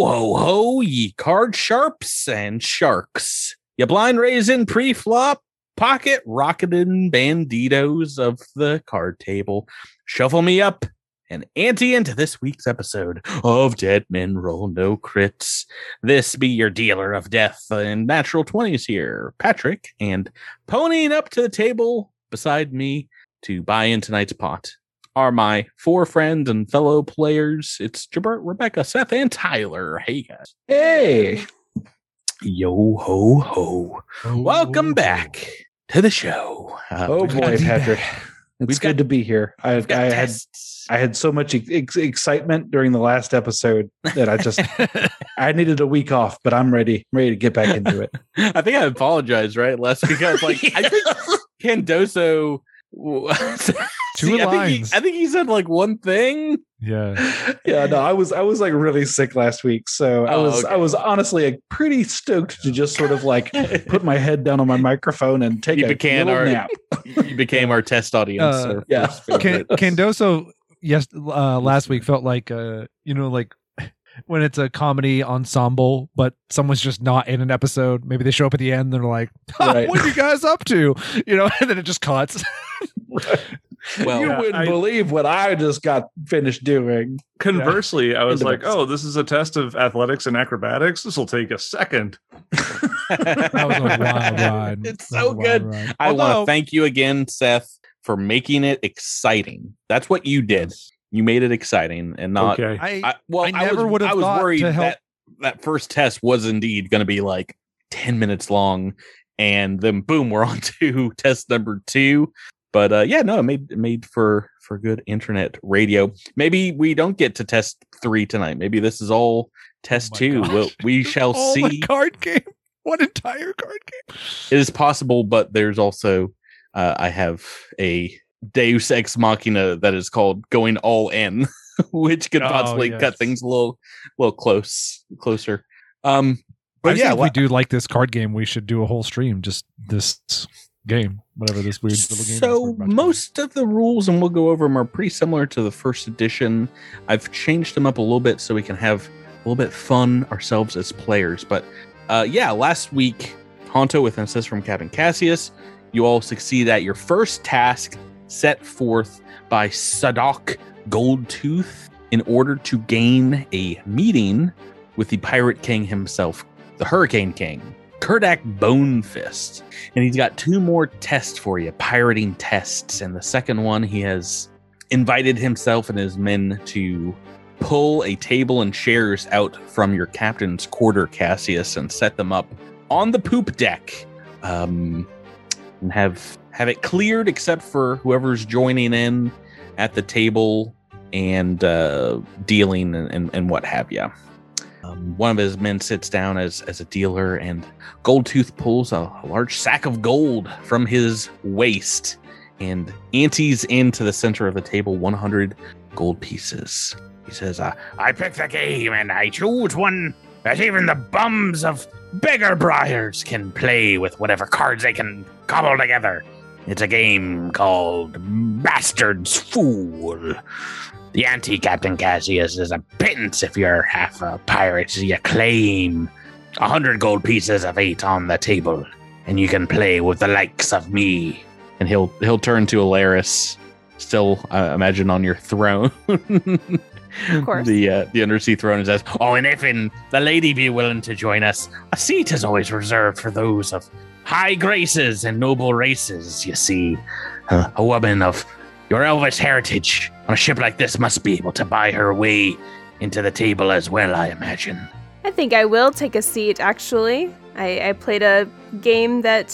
Ho ho, ye card sharps and sharks. ye blind raisin pre-flop, pocket rocketing banditos of the card table. Shuffle me up and ante into this week's episode of Dead Men Roll No Crits. This be your dealer of death and natural 20s here, Patrick, and ponying up to the table beside me to buy in tonight's pot are my four friends and fellow players. It's Jabert, Rebecca, Seth, and Tyler. Hey guys. Hey. Yo ho ho. Welcome back to the show. Uh, Oh boy, Patrick. We've It's got- good to be here. I, we've got I had. I had so much ex- excitement during the last episode that I just I needed a week off, but I'm ready. I'm ready to get back into it. I think I apologized, right? Less because like I think Candoso Two See, I think, lines. he, I think he said like one thing. Yeah. Yeah, no, I was I was like really sick last week, so I Oh, was okay. I was honestly like, pretty stoked to just sort of like put my head down on my microphone and take You a became little our- nap. You became our test audience. Uh, yeah. Can, favorite. Candoso, yes, uh, last week felt like, uh, you know, like when it's a comedy ensemble, but someone's just not in an episode. Maybe they show up at the end. And they're like, Right. "What are you guys up to?" You know, and then it just cuts. Well, you Yeah, wouldn't I- believe what I just got finished doing. Conversely, I was like, "Oh, this is a test of athletics and acrobatics. This will take a second. That was a wild ride. It's so wild good. ride. I want to thank you again, Seth, for making it exciting. That's what you did. You made it exciting and not. okay, I, I, well, I never was, would have I was thought worried to help- that that first test was indeed going to be like ten minutes long, and then boom, we're on to test number two. But uh, yeah, no, it made it made for for good internet radio. Maybe we don't get to test three tonight. Maybe this is all test Oh two. gosh. We'll, we shall oh, see. my card game. What entire card game? It is possible, but there's also uh, I have a Deus Ex Machina that is called going all in, which could Oh, possibly yes. cut things a little, little close, closer. Um, But but yeah, if we do like this card game, we should do a whole stream just this game, whatever this weird little game. so we're about to play. most of the rules, and we'll go over them, are pretty similar to the first edition. I've changed them up a little bit so we can have a little bit fun ourselves as players. But uh, yeah, last week, Honto with assist from Captain Cassius, you all succeed at your first task set forth by Tsadok Goldtooth in order to gain a meeting with the Pirate King himself, the Hurricane King, Kerdak Bonefist. And he's got two more tests for you, pirating tests. And the second one, he has invited himself and his men to pull a table and chairs out from your captain's quarter, Cassius, and set them up on the poop deck. Um, and have have it cleared except for whoever's joining in at the table and uh, dealing and, and, and what have you. Um, one of his men sits down as as a dealer, and Goldtooth pulls a, a large sack of gold from his waist and antes into the center of the table 100 gold pieces. He says, uh, I pick the game and I choose one that even the bums of beggar briars can play with whatever cards they can cobble together. It's a game called Bastard's Fool. The anti Captain Cassius is a pittance if you're half a pirate. You claim a hundred gold pieces of eight on the table, and you can play with the likes of me. And he'll he'll turn to Alaris, still uh, imagine on your throne. Of course. The uh, the undersea throne and says, "Oh, and if in the lady be willing to join us, a seat is always reserved for those of high graces and noble races. You see, Uh, a woman of your elvish heritage on a ship like this must be able to buy her way into the table as well. I imagine." I think I will take a seat, actually. I, I played a game that.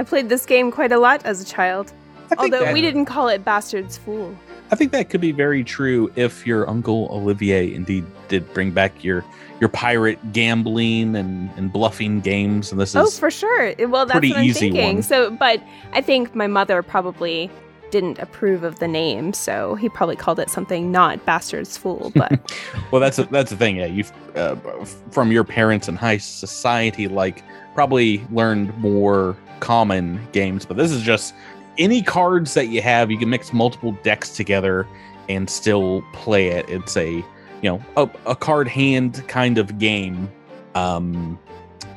I played this game quite a lot as a child. Although that- we didn't call it Bastard's Fool. I think that could be very true if your uncle Olivier indeed did bring back your your pirate gambling and, and bluffing games, and this is Oh, is for sure. Well, that's pretty what I'm easy thinking. one. So, but I think my mother probably didn't approve of the name, so he probably called it something not Bastard's Fool. But well. That's a, that's the thing. Yeah, you've uh, from your parents in high society, like probably learned more common games, but this is just any cards that you have. You can mix multiple decks together and still play it. It's a you know a, a card hand kind of game. Um,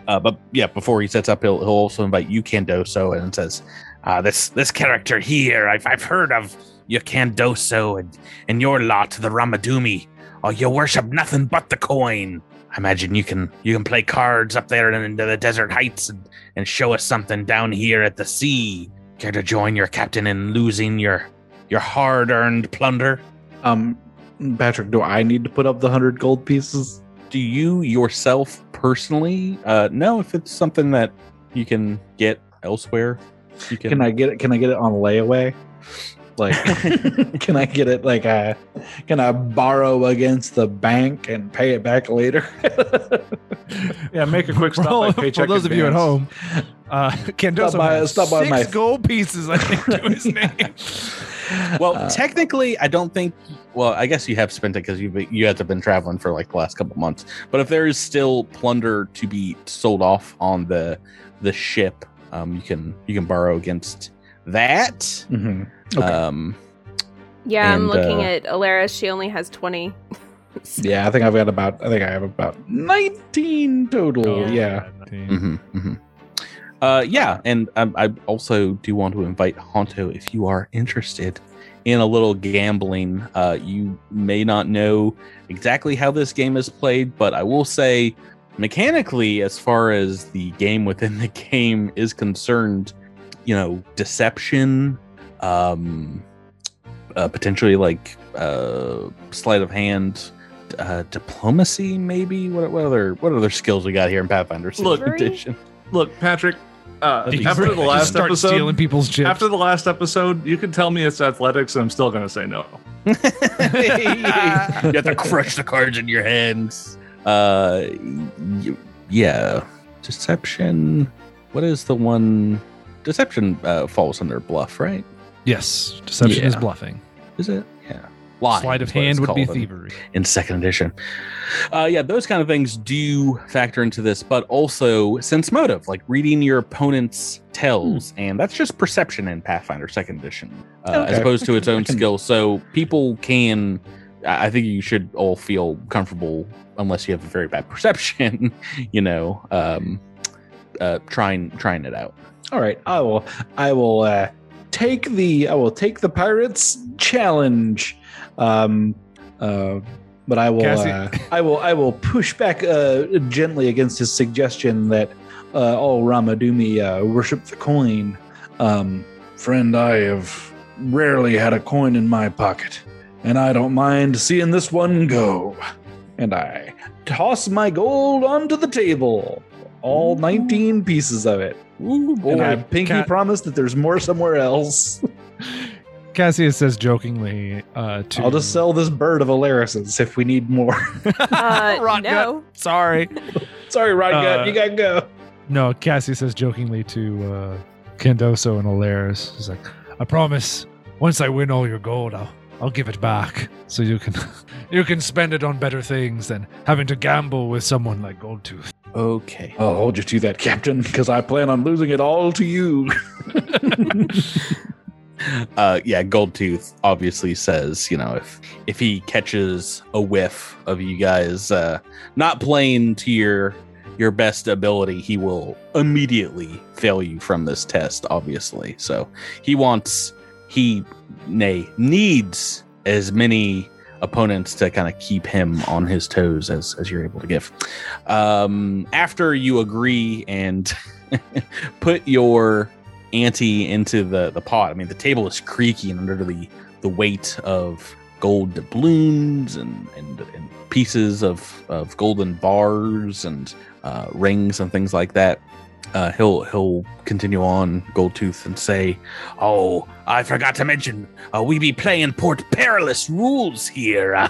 uh, but yeah, before he sets up, he'll, he'll also invite you Candoso and says, uh, "This this character here, I've I've heard of your Candoso and and your lot, the Ramadumi. Oh, you worship nothing but the coin. I imagine you can you can play cards up there in the desert heights and, and show us something down here at the sea. Care to join your captain in losing your your hard earned plunder? Um, Patrick, do I need to put up the hundred gold pieces? Do you yourself personally uh, know if it's something that you can get elsewhere? You Can I get it? Can I get it on layaway? Like, can I get it? Like, uh, can I borrow against the bank and pay it back later? Yeah, make a quick stop for, by paycheck. for those of you at home, uh, Candoso Stop by- has stop by six my- gold pieces, I think, to his name. Well, Uh, technically, I don't think. Well, I guess you have spent it because you you have been traveling for like the last couple months. But if there is still plunder to be sold off on the the ship, um, you can you can borrow against that. Mhm. Okay. Um, Yeah, I'm looking uh, at Alaris. She only has 20. yeah, I think I've got about. I think I have about nineteen total. Oh, yeah. mhm, mhm. Uh, yeah, and um, I also do want to invite Honto if you are interested in a little gambling. Uh, you may not know exactly how this game is played, but I will say, mechanically, as far as the game within the game is concerned, you know, deception, um, uh, potentially like uh, sleight of hand. Uh, diplomacy, maybe. What, what other what other skills we got here in Pathfinder Look- Edition? Look, Patrick. Uh, after the last start episode, stealing people's chips. after the last episode, you can tell me it's athletics, and I'm still going to say no. you have to crush the cards in your hands. Uh, y- yeah, deception. What is the one? Deception uh, falls under bluff, right? yes, deception is bluffing. Is it? Yeah. Lying Sleight of is what it's hand would be thievery. in second edition. Uh, yeah, those kind of things do factor into this, but also sense motive, like reading your opponent's tells, and that's just perception in Pathfinder second edition, uh, as opposed to its own skill. So people can, I I think you should all feel comfortable, unless you have a very bad perception, you know, um, uh, trying trying it out. All right, I will. I will uh, take the. I will take the pirates challenge. Um, uh, but I will. Uh, I will. I will push back uh, gently against his suggestion that uh, all Ramadumi uh, worship the coin. Um, friend, I have rarely had a coin in my pocket, and I don't mind seeing this one go. And I toss my gold onto the table, all 19 pieces of it. Ooh, boy. And I pinky Cat- promise that there's more somewhere else. Cassius says jokingly uh, to. I'll just sell this bird of Alaris's if we need more. Uh, Rot no. gut. Sorry. Sorry, Rodgut, Uh, you gotta go. No, Cassius says jokingly to uh, Candoso and Alaris. He's like, I promise, once I win all your gold, I'll I'll give it back, so you can you can spend it on better things than having to gamble with someone like Goldtooth. okay. I'll hold you to that, Captain, because I plan on losing it all to you. Uh yeah goldtooth obviously says you know if if he catches a whiff of you guys uh not playing to your your best ability he will immediately fail you from this test obviously. So he wants he nay needs as many opponents to kind of keep him on his toes as as you're able to give. Um after you agree and put your ante into the the pot. I mean, the table is creaking under the the weight of gold doubloons and and, and pieces of of golden bars and uh, rings and things like that. Uh, he'll he'll continue on Goldtooth and say, "Oh, I forgot to mention, uh, we be playing Port Perilous rules here.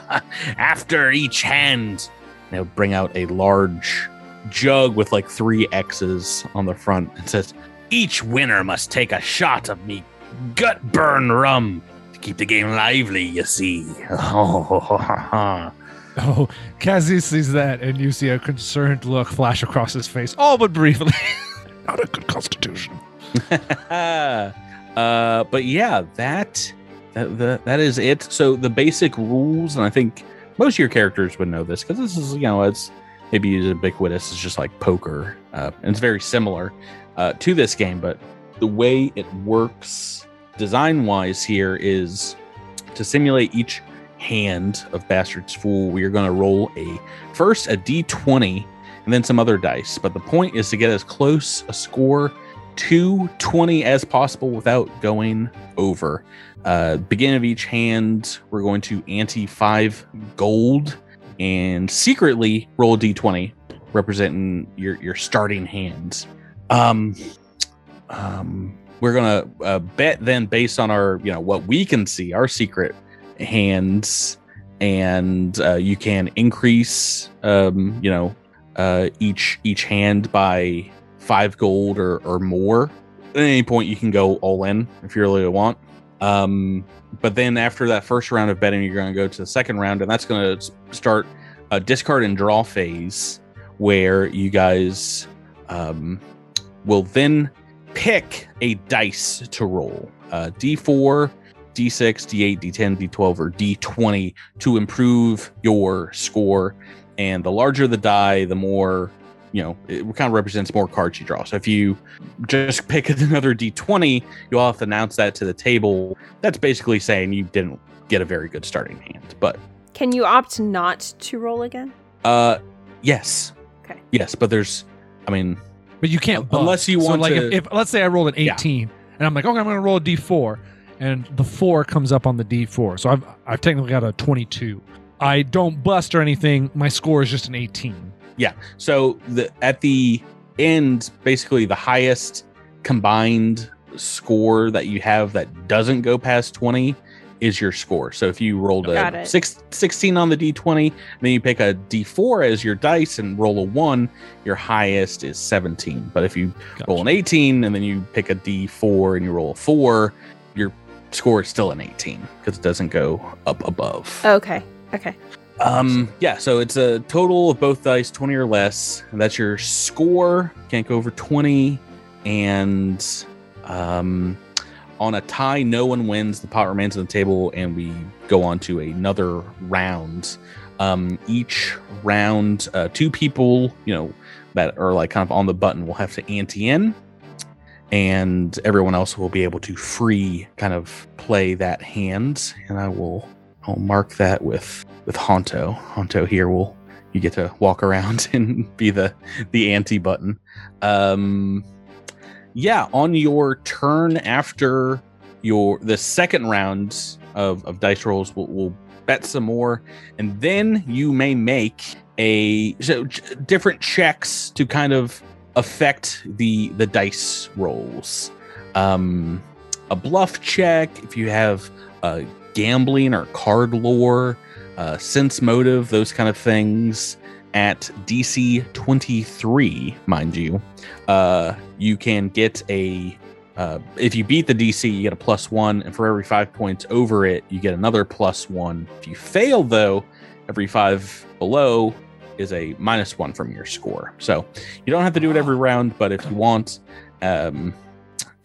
after each hand, and he'll bring out a large jug with like three X's on the front and says, each winner must take a shot of me gut burn rum to keep the game lively, you see. Oh, Cassie sees that, and you see a concerned look flash across his face, all but briefly. Not a good constitution. uh, but yeah, that, that that that is it. So the basic rules, and I think most of your characters would know this because this is you know it's maybe ubiquitous It's just like poker, uh, and it's very similar uh, to this game. But the way it works design wise here is to simulate each hand of Bastard's Fool. We are going to roll a first a d20 and then some other dice. But the point is to get as close a score to 20 as possible without going over. Uh, of each hand, we're going to ante five gold and secretly roll a d20 representing your your starting hands. Um, um, we're gonna uh, bet then based on our you know what we can see our secret hands and uh, you can increase um, you know uh, each each hand by five gold or, or more. At any point you can go all in if you really want. Um, but then after that first round of betting you're going to go to the second round and that's going to start a discard and draw phase where you guys um, will then pick a dice to roll. Uh, d4 d6 d8 d10 d12 or d20 to improve your score. And the larger the die the more you know it kind of represents more cards you draw. So if you just pick another d20 you'll have to announce that to the table. That's basically saying you didn't get a very good starting hand but Can you opt not to roll again? uh yes. Okay. yes but there's i mean But you can't bust. Unless you So, want like to- if, if let's say I rolled an Yeah. 18 and I'm like, okay, I'm going to roll a d4, and the four comes up on the d4, so I've I've technically got a 22. I don't bust or anything. My score is just an 18. Yeah. So the at the end, basically the highest combined score that you have that doesn't go past 20 is your score. So if you rolled a it. six, 16 on the d20, then you pick a d4 as your dice and roll a 1, your highest is 17. But if you roll an 18 and then you pick a d4 and you roll a 4, your score is still an 18 because it doesn't go up above. Okay. Okay. Um, yeah, so it's a total of both dice, 20 or less. That's your score. Can't go over 20. And um on a tie, no one wins. The pot remains on the table, and we go on to another round. Um, each round, uh, two people, you know, that are like kind of on the button will have to ante in, and everyone else will be able to free kind of play that hand. And I will, I'll mark that with with Honto. Honto here will you get to walk around and be the the ante button. Um, yeah, on your turn after your the second round of, of dice rolls, we'll, we'll bet some more, and then you may make a so different checks to kind of affect the the dice rolls. Um, a bluff check if you have uh, gambling or card lore, uh, sense motive, those kind of things. At DC 23, mind you, uh, you can get a. Uh, if you beat the DC, you get a plus one, and for every five points over it, you get another plus one. If you fail, though, every five below is a minus one from your score. So you don't have to do it every round, but if you want um,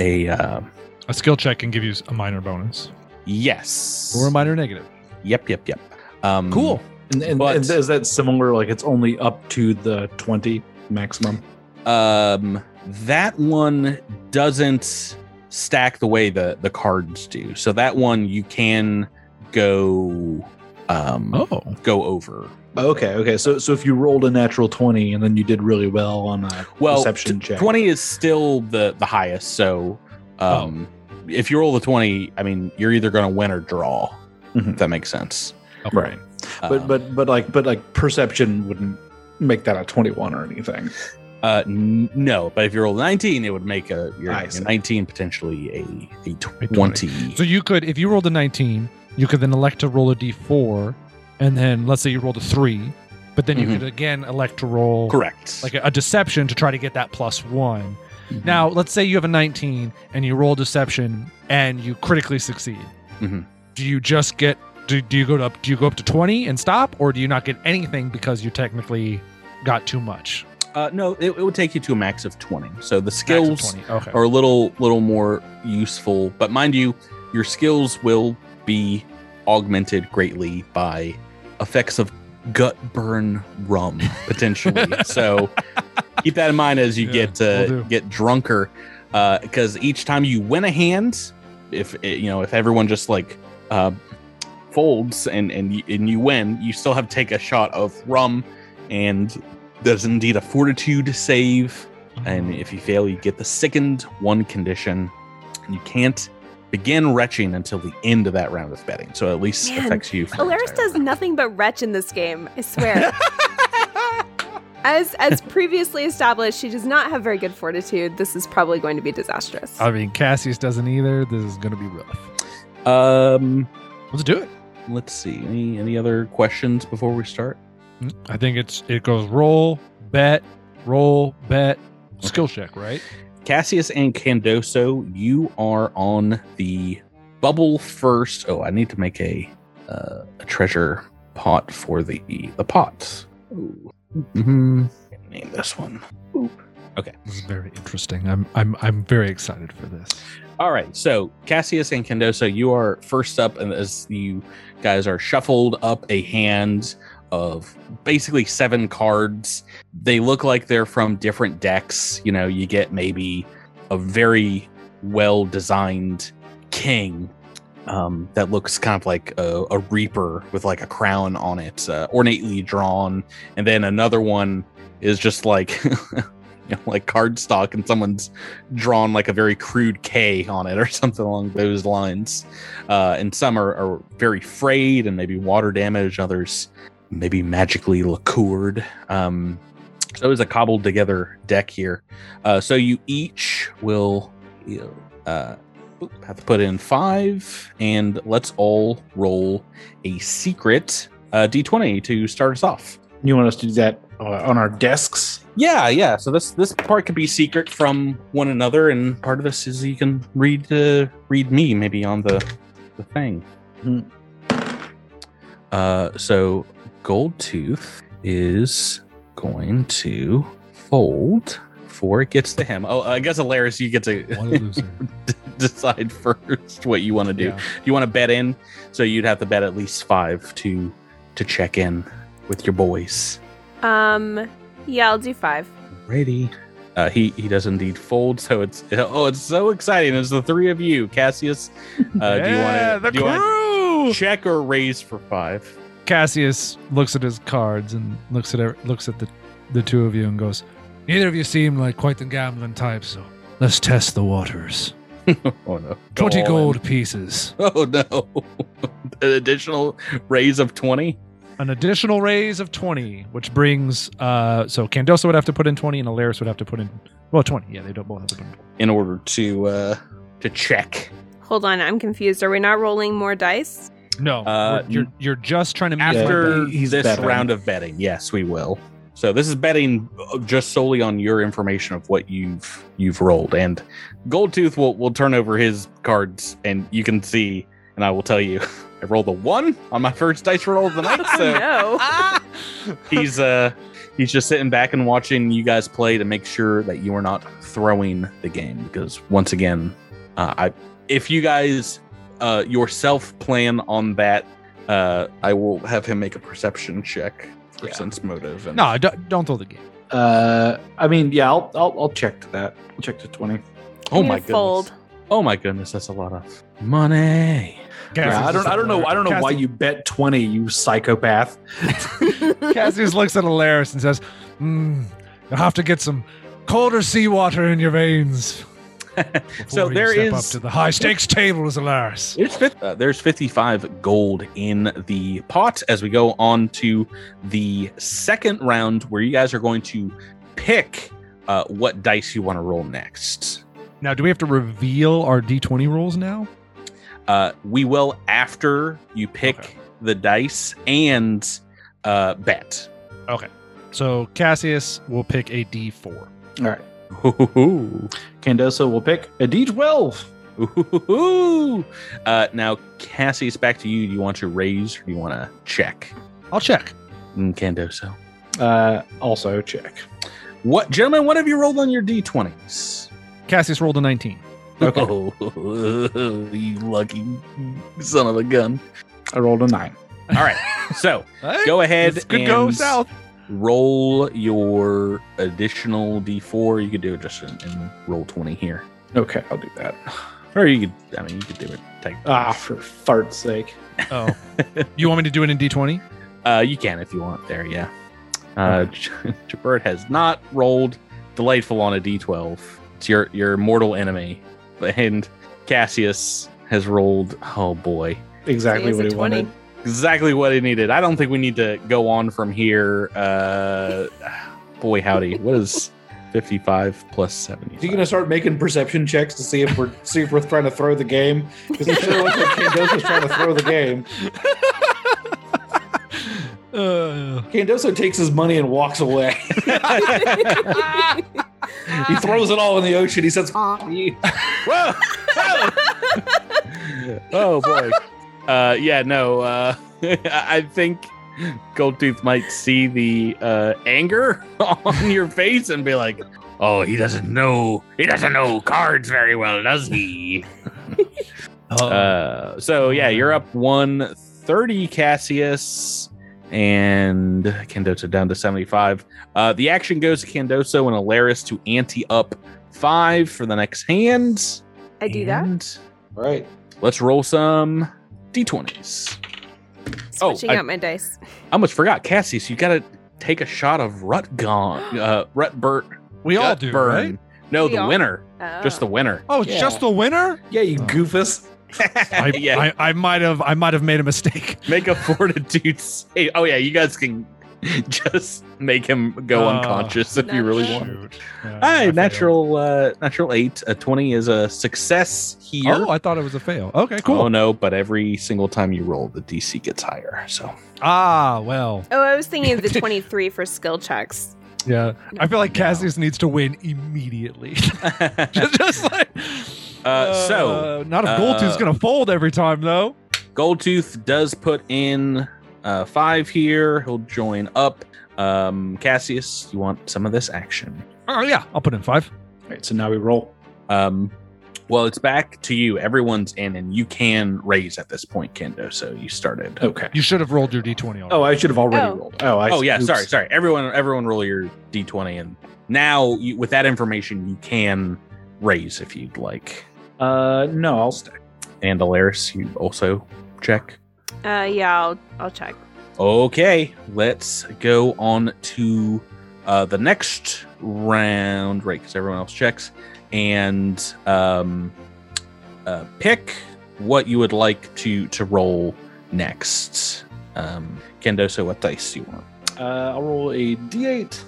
a uh, A skill check can give you a minor bonus yes, or a minor negative. yep, yep, yep. Um, Cool. And, and, But- and is that similar? Like it's only up to the 20 maximum? Um, that one doesn't stack the way the the cards do. So that one you can go um Oh, go over. Okay, okay. So so if you rolled a natural 20 and then you did really well on a Well, deception t- check. 20 is still the the highest. So um if you roll the 20, I mean, you're either going to win or draw. Mhm. If that makes sense. okay. Right. But Um, but but like but like perception wouldn't make that a 21 or anything. uh n- no, but if you roll a 19, it would make a your, your 19 potentially a a 20. 20. So you could, if you rolled a 19, you could then elect to roll a d4, and then let's say you rolled a three, but then you Mhm. could again elect to roll Correct. like a, a deception to try to get that plus one. Mhm. Now, let's say you have a 19 and you roll deception and you critically succeed. Mhm. Do you just get do, do you go up do you go up to 20 and stop or do you not get anything because you technically got too much? Uh, no, it, it would take you to a max of 20. So the skills 20. Okay. are a little little more useful, but mind you, your skills will be augmented greatly by effects of gut burn rum potentially. so keep that in mind as you Yeah, get uh, get drunker, Uh because each time you win a hand, if it, you know if everyone just like uh, folds and and you, and you win, you still have to take a shot of rum, and there's indeed a fortitude save. And if you fail, you get the sickened one condition, and you can't begin retching until the end of that round of betting. So at least Man, affects you. for Alaris does round. nothing but retch in this game. I swear. as as previously established, she does not have very good fortitude. This is probably going to be disastrous. I mean, Cassius doesn't either. This is going to be rough. Um, Let's do it. Let's see. Any any other questions before we start? I think it's it goes roll, bet, roll, bet, skill check, right? Cassius and Candoso, you are on the bubble first. Oh, I need to make a uh, a treasure pot for the the pots. Ooh. Mm-hmm. Name this one. Okay. This is very interesting. I'm I'm I'm very excited for this. All right, so Cassius and Candoso, you are first up, and as you guys are shuffled up a hand of basically seven cards, they look like they're from different decks. You know, you get maybe a very well designed king um, that looks kind of like a, a reaper with like a crown on it, uh, ornately drawn, and then another one is just like. You know, like cardstock, and someone's drawn like a very crude K on it or something along those lines. Uh, and some are, are very frayed and maybe water damaged, others maybe magically liqueured. Um, so was a cobbled together deck here. Uh, so you each will you know, uh, have to put in five, and let's all roll a secret uh, d20 to start us off. You want us to do that uh, on our desks? Yeah, yeah. So this this part could be secret from one another, and part of this is you can read uh, read me maybe on the the thing. Hmm. Uh, so Gold Tooth is going to fold before it gets to him. Oh, I guess Alaris, you get to What a decide first what you want to do. Yeah. Do you want to bet in? So you'd have to bet at least five to to check in with your boys. Um, yeah, I'll do five. Ready. Uh, he he does indeed fold. So it's oh, it's so exciting. It's the three of you, Cassius. Uh, do you Yeah, want the to do you want crew! to check or raise for five? Cassius looks at his cards and looks at every, looks at the the two of you and goes, "Neither of you seem like quite the gambling type, so let's test the waters. Oh no, Go Twenty all gold in. pieces, Oh no, an additional raise of twenty. An additional raise of twenty, which brings uh, so Candoso would have to put in twenty, and Alaris would have to put in well twenty. Yeah, they don't both have to put in. in order to uh to check. Hold on, I'm confused. Are we not rolling more dice? No, Uh, we're- you're you're just trying to meet After but he's this betting. round of betting, yes, we will. So this is betting uh, just solely on your information of what you've you've rolled, and Goldtooth will will turn over his cards, and you can see, and I will tell you, I rolled a one on my first dice roll of the night. So no. he's uh he's just sitting back and watching you guys play to make sure that you are not throwing the game because once again uh, i if you guys uh yourself plan on that uh i will have him make a perception check for Yeah. sense motive and No, don't, don't throw the game. Uh, I mean, yeah, I'll, I'll I'll check to that. I'll check to twenty. oh my gonna goodness fold. oh my goodness that's a lot of money Yeah, I don't I don't know I don't know why you bet twenty, you psychopath. Cassius looks at Alaris and says, mm, "You'll have to get some colder seawater in your veins." so before you there step up to the high stakes tables, Alaris. There's, fif- uh, there's 55 gold in the pot as we go on to the second round where you guys are going to pick uh, what dice you want to roll next. Now, do we have to reveal our D20 rolls now? Uh, we will after you pick Okay. the dice and uh, bet. Okay. So Cassius will pick a D4. All right. Ooh. Candoso will pick a D twelve. Ooh. Uh, now, Cassius, back to you. Do you want to raise or do you want to check? I'll check. Mm, Candoso. Uh, also check. What, gentlemen, what have you rolled on your d20s? Cassius rolled a 19. Okay. Oh, you lucky son of a gun. I rolled a nine. All right. So Hey, go ahead this could go south. roll your additional d4. You could do it just in, in roll 20 here. Okay, I'll do that. Or you could, I mean, you could do it. Take, Ah, for fart's sake. Oh, you want me to do it in D20? uh, you can if you want there, yeah. Uh, Jabert has not rolled delightful on a d12. It's your, your mortal enemy. And Cassius has rolled, oh boy, Exactly what he 20. wanted. exactly what he needed. I don't think we need to go on from here. Uh, boy, howdy. What is 55 plus 70? Is he gonna start making perception checks to see if we're see if we're trying to throw the game? Because it sure looks like Candoso's trying to throw the game. Uh, Candoso takes his money and walks away. he throws it all in the ocean. He says, "Ah, you." Whoa! oh boy. Uh, yeah, no. Uh, I think Goldtooth might see the uh, anger on your face and be like, "Oh, he doesn't know. He doesn't know cards very well, does he?" Uh, so yeah, you're up one thirty, Cassius, and Candoso down to seventy five. Uh, the action goes to Candoso and Alaris to ante up five for the next hand. I do that. And Right. Let's roll some d20s. Oh, Switching I- out my dice. I almost forgot, Cassius. You got to take a shot of Rutgon, uh, Rutbert. we all do, burn. right? No, We the all- winner. Oh. Just the winner. Oh, it's Yeah. just the winner. Yeah, you Oh. goofus. I, yeah. I, I might have I might have made a mistake. make a fortitude save. Oh yeah, you guys can just make him go Oh. unconscious if you really Natural. want. Shoot. Yeah, All I natural, uh, natural eight. A twenty is a success here. Oh, I thought it was a fail. Okay, cool. Oh no, but every single time you roll, the DC gets higher. So Ah, well, Oh, I was thinking of the 23 for skill checks. yeah. I feel like No. Cassius needs to win immediately. just, just like. Uh, so uh, not if Goldtooth's uh, gonna fold every time though. Goldtooth does put in uh, five here. He'll join up. Um, Cassius, you want some of this action? Oh yeah, I'll put in five. All right, so now we roll. Um, well, it's back to you. Everyone's in, and you can raise at this point, Kendo. So you started. Okay. You should have rolled your d20 already. Oh, I should have already Oh. rolled. Oh, I oh yeah, oops. sorry, sorry. Everyone, everyone, roll your d20, and now you, with that information, you can raise if you'd like. Uh, no, I'll stay. And Alaris, you also check. Uh, yeah, I'll, I'll check. Okay, let's go on to uh, the next round, right? Because everyone else checks, and um, uh, pick what you would like to to roll next. Um, Candoso, what dice do you want? Uh, I'll roll a d8.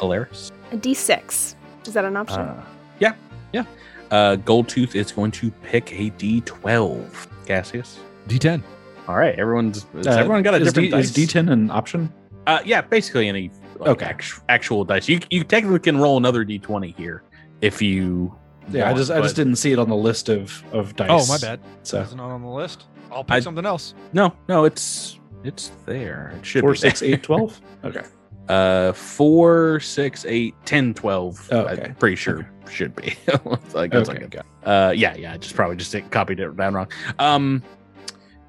Alaris, A D6. Is that an option? uh, yeah, yeah. Uh, Goldtooth is going to pick a D12. Cassius. d10. All right, everyone's has Uh, everyone got a is different D, dice. is D10 an option? Uh, yeah, basically any like, Okay. act- actual dice. You you technically can roll another d20 here if you. Yeah, I want, just I just didn't see it on the list of of dice. Oh, my bad. So It's not on the list. I'll pick I- something else. No, no, it's it's there. It should four, be there. six, eight, twelve. Okay. Uh, four, six, eight, ten, twelve. Oh, okay. I'm pretty sure should be. like, that's Okay, like got a- uh, yeah, yeah. I just probably just copied it down wrong. Um,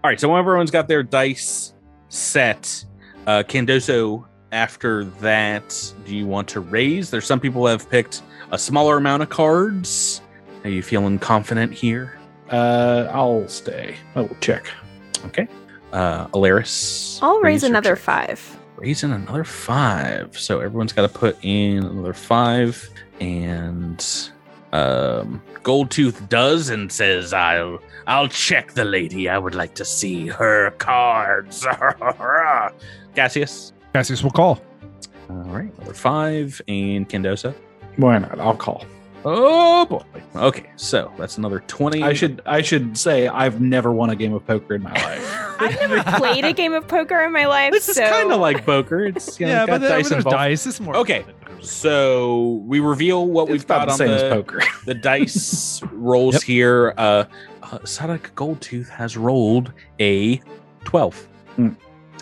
all right. So when everyone's got their dice set, uh, Candoso. After that, do you want to raise? There's some people who have picked a smaller amount of cards. Are you feeling confident here? Uh, I'll stay. i will check. Okay. Uh, Alaris. I'll raise another check. five. Raising another five. So everyone's got to put in another five, and um, Goldtooth does and says, "I'll I'll check the lady. I would like to see her cards." Cassius. Cassius will call. All right, another five, and Candoso. Why not? I'll call. Oh boy. Okay, so that's another twenty. I should I should say I've never won a game of poker in my life. I've never played a game of poker in my life. This is kind of like poker. It's you know, yeah, got but there- dice there's involved. dice. It's more. Okay. So we reveal what it's we've about got the on same as the, poker. the dice rolls Yep. here. Uh, uh, Tsadok Goldtooth has rolled a 12 Hmm.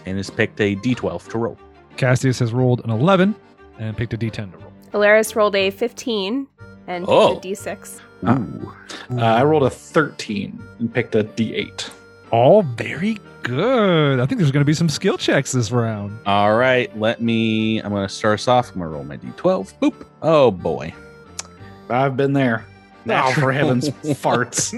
and has picked a d12 to roll. Cassius has rolled an 11 and picked a d10 to roll. Alaris rolled a 15 and picked Oh. a D6. Ah. Ooh. Uh, I rolled a thirteen and picked a D8. all very good. I think there's going to be some skill checks this round. All right, let me. I'm going to start us off. I'm going to roll my d12. Boop. Oh boy. I've been there. Oh, for heaven's farts.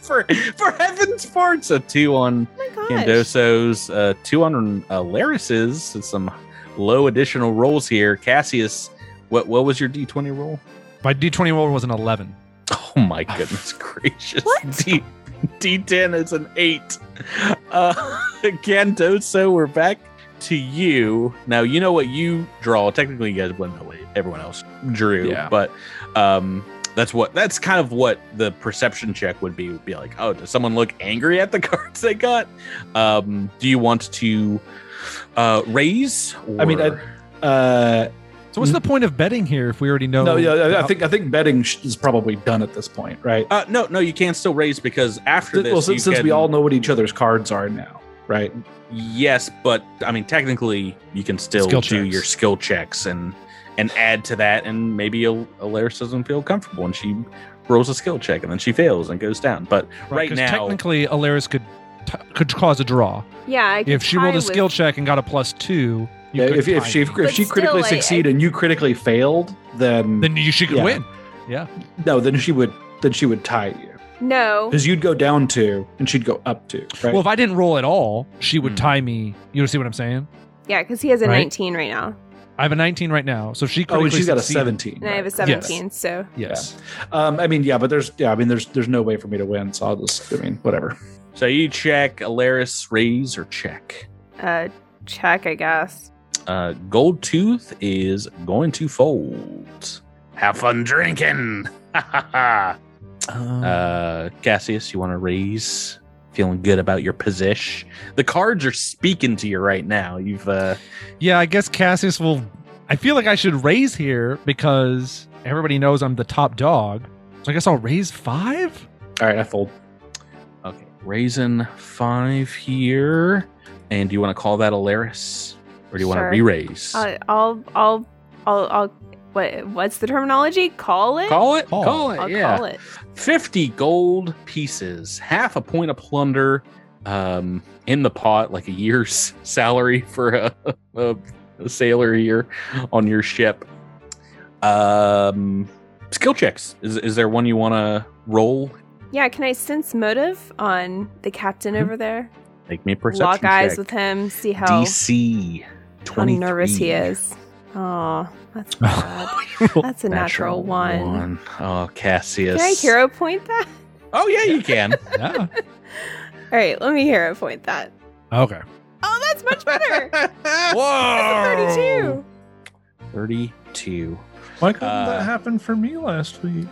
for for heaven's farts. A two on Oh. Candoso's, uh, two on uh, Laris's. Some low additional rolls here. Cassius, what what was your d20 roll? My d20 roll was an 11. Oh my goodness gracious. What? D, D10 is an eight. Uh, Candoso, we're back to you. Now, you know what you draw. Technically, you guys wouldn't know what everyone else drew, Yeah. but um, that's what that's kind of what the perception check would be. Would be like, oh, does someone look angry at the cards they got? Um, do you want to uh, raise? I mean, I- Uh, So what's the point of betting here if we already know? no, yeah, I- I think I think betting is probably done at this point, right? uh, no, no, you can still raise because after this, well, you since, since we all know what each other's cards are now, right? Yes, but I mean, technically, you can still Skill do checks. your skill checks and and add to that, and maybe Al- Alaris doesn't feel comfortable, and she rolls a skill check, and then she fails and goes down. But right, 'cause now, technically, Alaris could t- could cause a draw Yeah, I could if she rolled a with- skill check and got a plus two. You Yeah, if, if she me. if she critically still, I- succeed and you critically failed, then, then you she could Yeah. win. Yeah. no, then she would then she would tie you No. because you'd go down two and she'd go up two, right? Well, if I didn't roll at all, she would Hmm. tie me. You see what I'm saying? Yeah, because he has a Right? 19 right now. I have a 19 right now, so if she. Oh, and she's got a seventeen. And I have a right? 17, so Yes. Um, I mean, yeah, but there's yeah, I mean, there's there's no way for me to win, so I'll just I mean, whatever. so you check Alaris raise or check. uh check, I guess. Uh, Gold Tooth is going to fold. Have fun drinking. uh, Cassius, you want to raise? Feeling good about your position. The cards are speaking to you right now. You've uh, Yeah, I guess Cassius will. I feel like I should raise here because everybody knows I'm the top dog. So I guess I'll raise five. All right, I fold. Okay, raising five here. And do you want to call that Alaris? Or do you want to re-raise? I'll, I'll, I'll, I'll, I'll what, what's the terminology? Call it? call it? Call. Call it, I'll yeah. call it. 50 gold pieces, half a point of plunder um, in the pot, like a year's salary for a, a, a sailor here on your ship. Um, skill checks. Is, is there one you want to roll? Yeah, can I sense motive on the captain Mhm. over there? Make me a perception Lock eyes with him, see how, DC how nervous he is. Oh, that's bad. That's a natural, one. Oh, Cassius. Can I hero point that? Oh, yeah, you can. Yeah. All right, let me hero point that. okay. Oh, that's much better. Whoa. That's a 32. 32. Why couldn't Uh, that happen for me last week?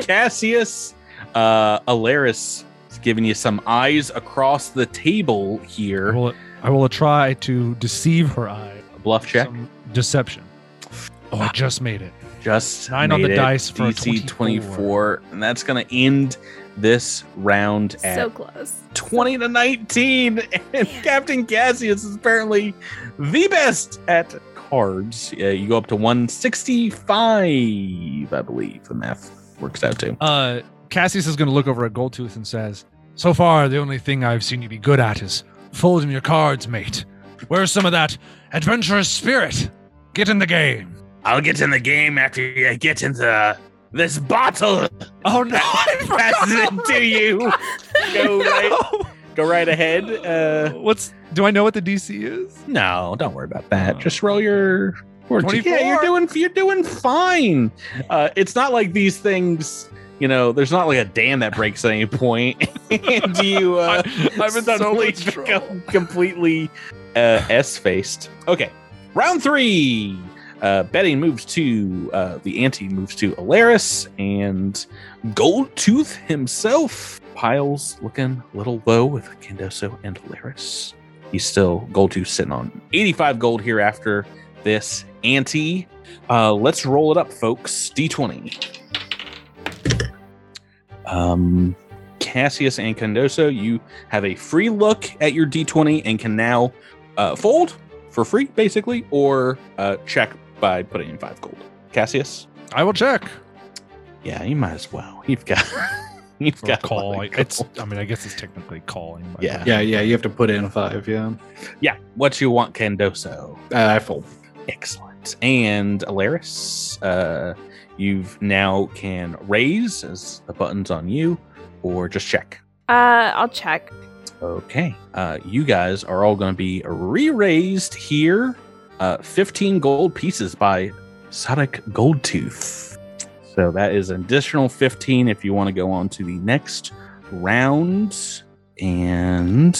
Cassius, uh, Alaris is giving you some eyes across the table I here. will, I will try to deceive her eye. A bluff check. Some deception. Oh, I just made it. Just Nine on the it. dice for a DC 24. 24, and that's going to end this round at So close. 20 to 19. And Captain Cassius is apparently the best at cards. Uh, you go up to 165, I believe the math works out to. Uh, Cassius is going to look over at Goldtooth and says, "So far, the only thing I've seen you be good at is folding your cards, mate. Where's some of that adventurous spirit? Get in the game." I'll get in the game after you get into this bottle. Oh no! Passes it to you. Go right, go right ahead. Uh, What's? Do I know what the DC is? no, don't worry about that. Just roll your. or- 24. Yeah, you're doing you're doing fine. Uh, it's not like these things. You know, there's not like a dam that breaks at any point. and you uh, I'm in so suddenly become completely uh, S faced. Okay, round three. Uh, betting moves to uh, the ante moves to Alaris and Goldtooth himself. Piles looking a little low with Candoso and Alaris. He's still Goldtooth sitting on 85 gold here after this ante. Uh, let's roll it up, folks. D20. Um, Cassius and Candoso, you have a free look at your D20 and can now uh, fold for free, basically, or uh, check by putting in five gold. Cassius? I will check. Yeah, you might as well. You've got You've Or got call. of It's. I mean, I guess it's technically calling. but- Yeah. Yeah, yeah, you have to put in a five. Yeah, yeah. What you want, Candoso? uh, I fold. Excellent. And Alaris, uh, you've now can raise as the button's on you, or just check. Uh, I'll check. Okay. Uh, you guys are all going to be re-raised here. Uh, 15 gold pieces by Tsadok Goldtooth. So that is an additional 15 if you want to go on to the next round. And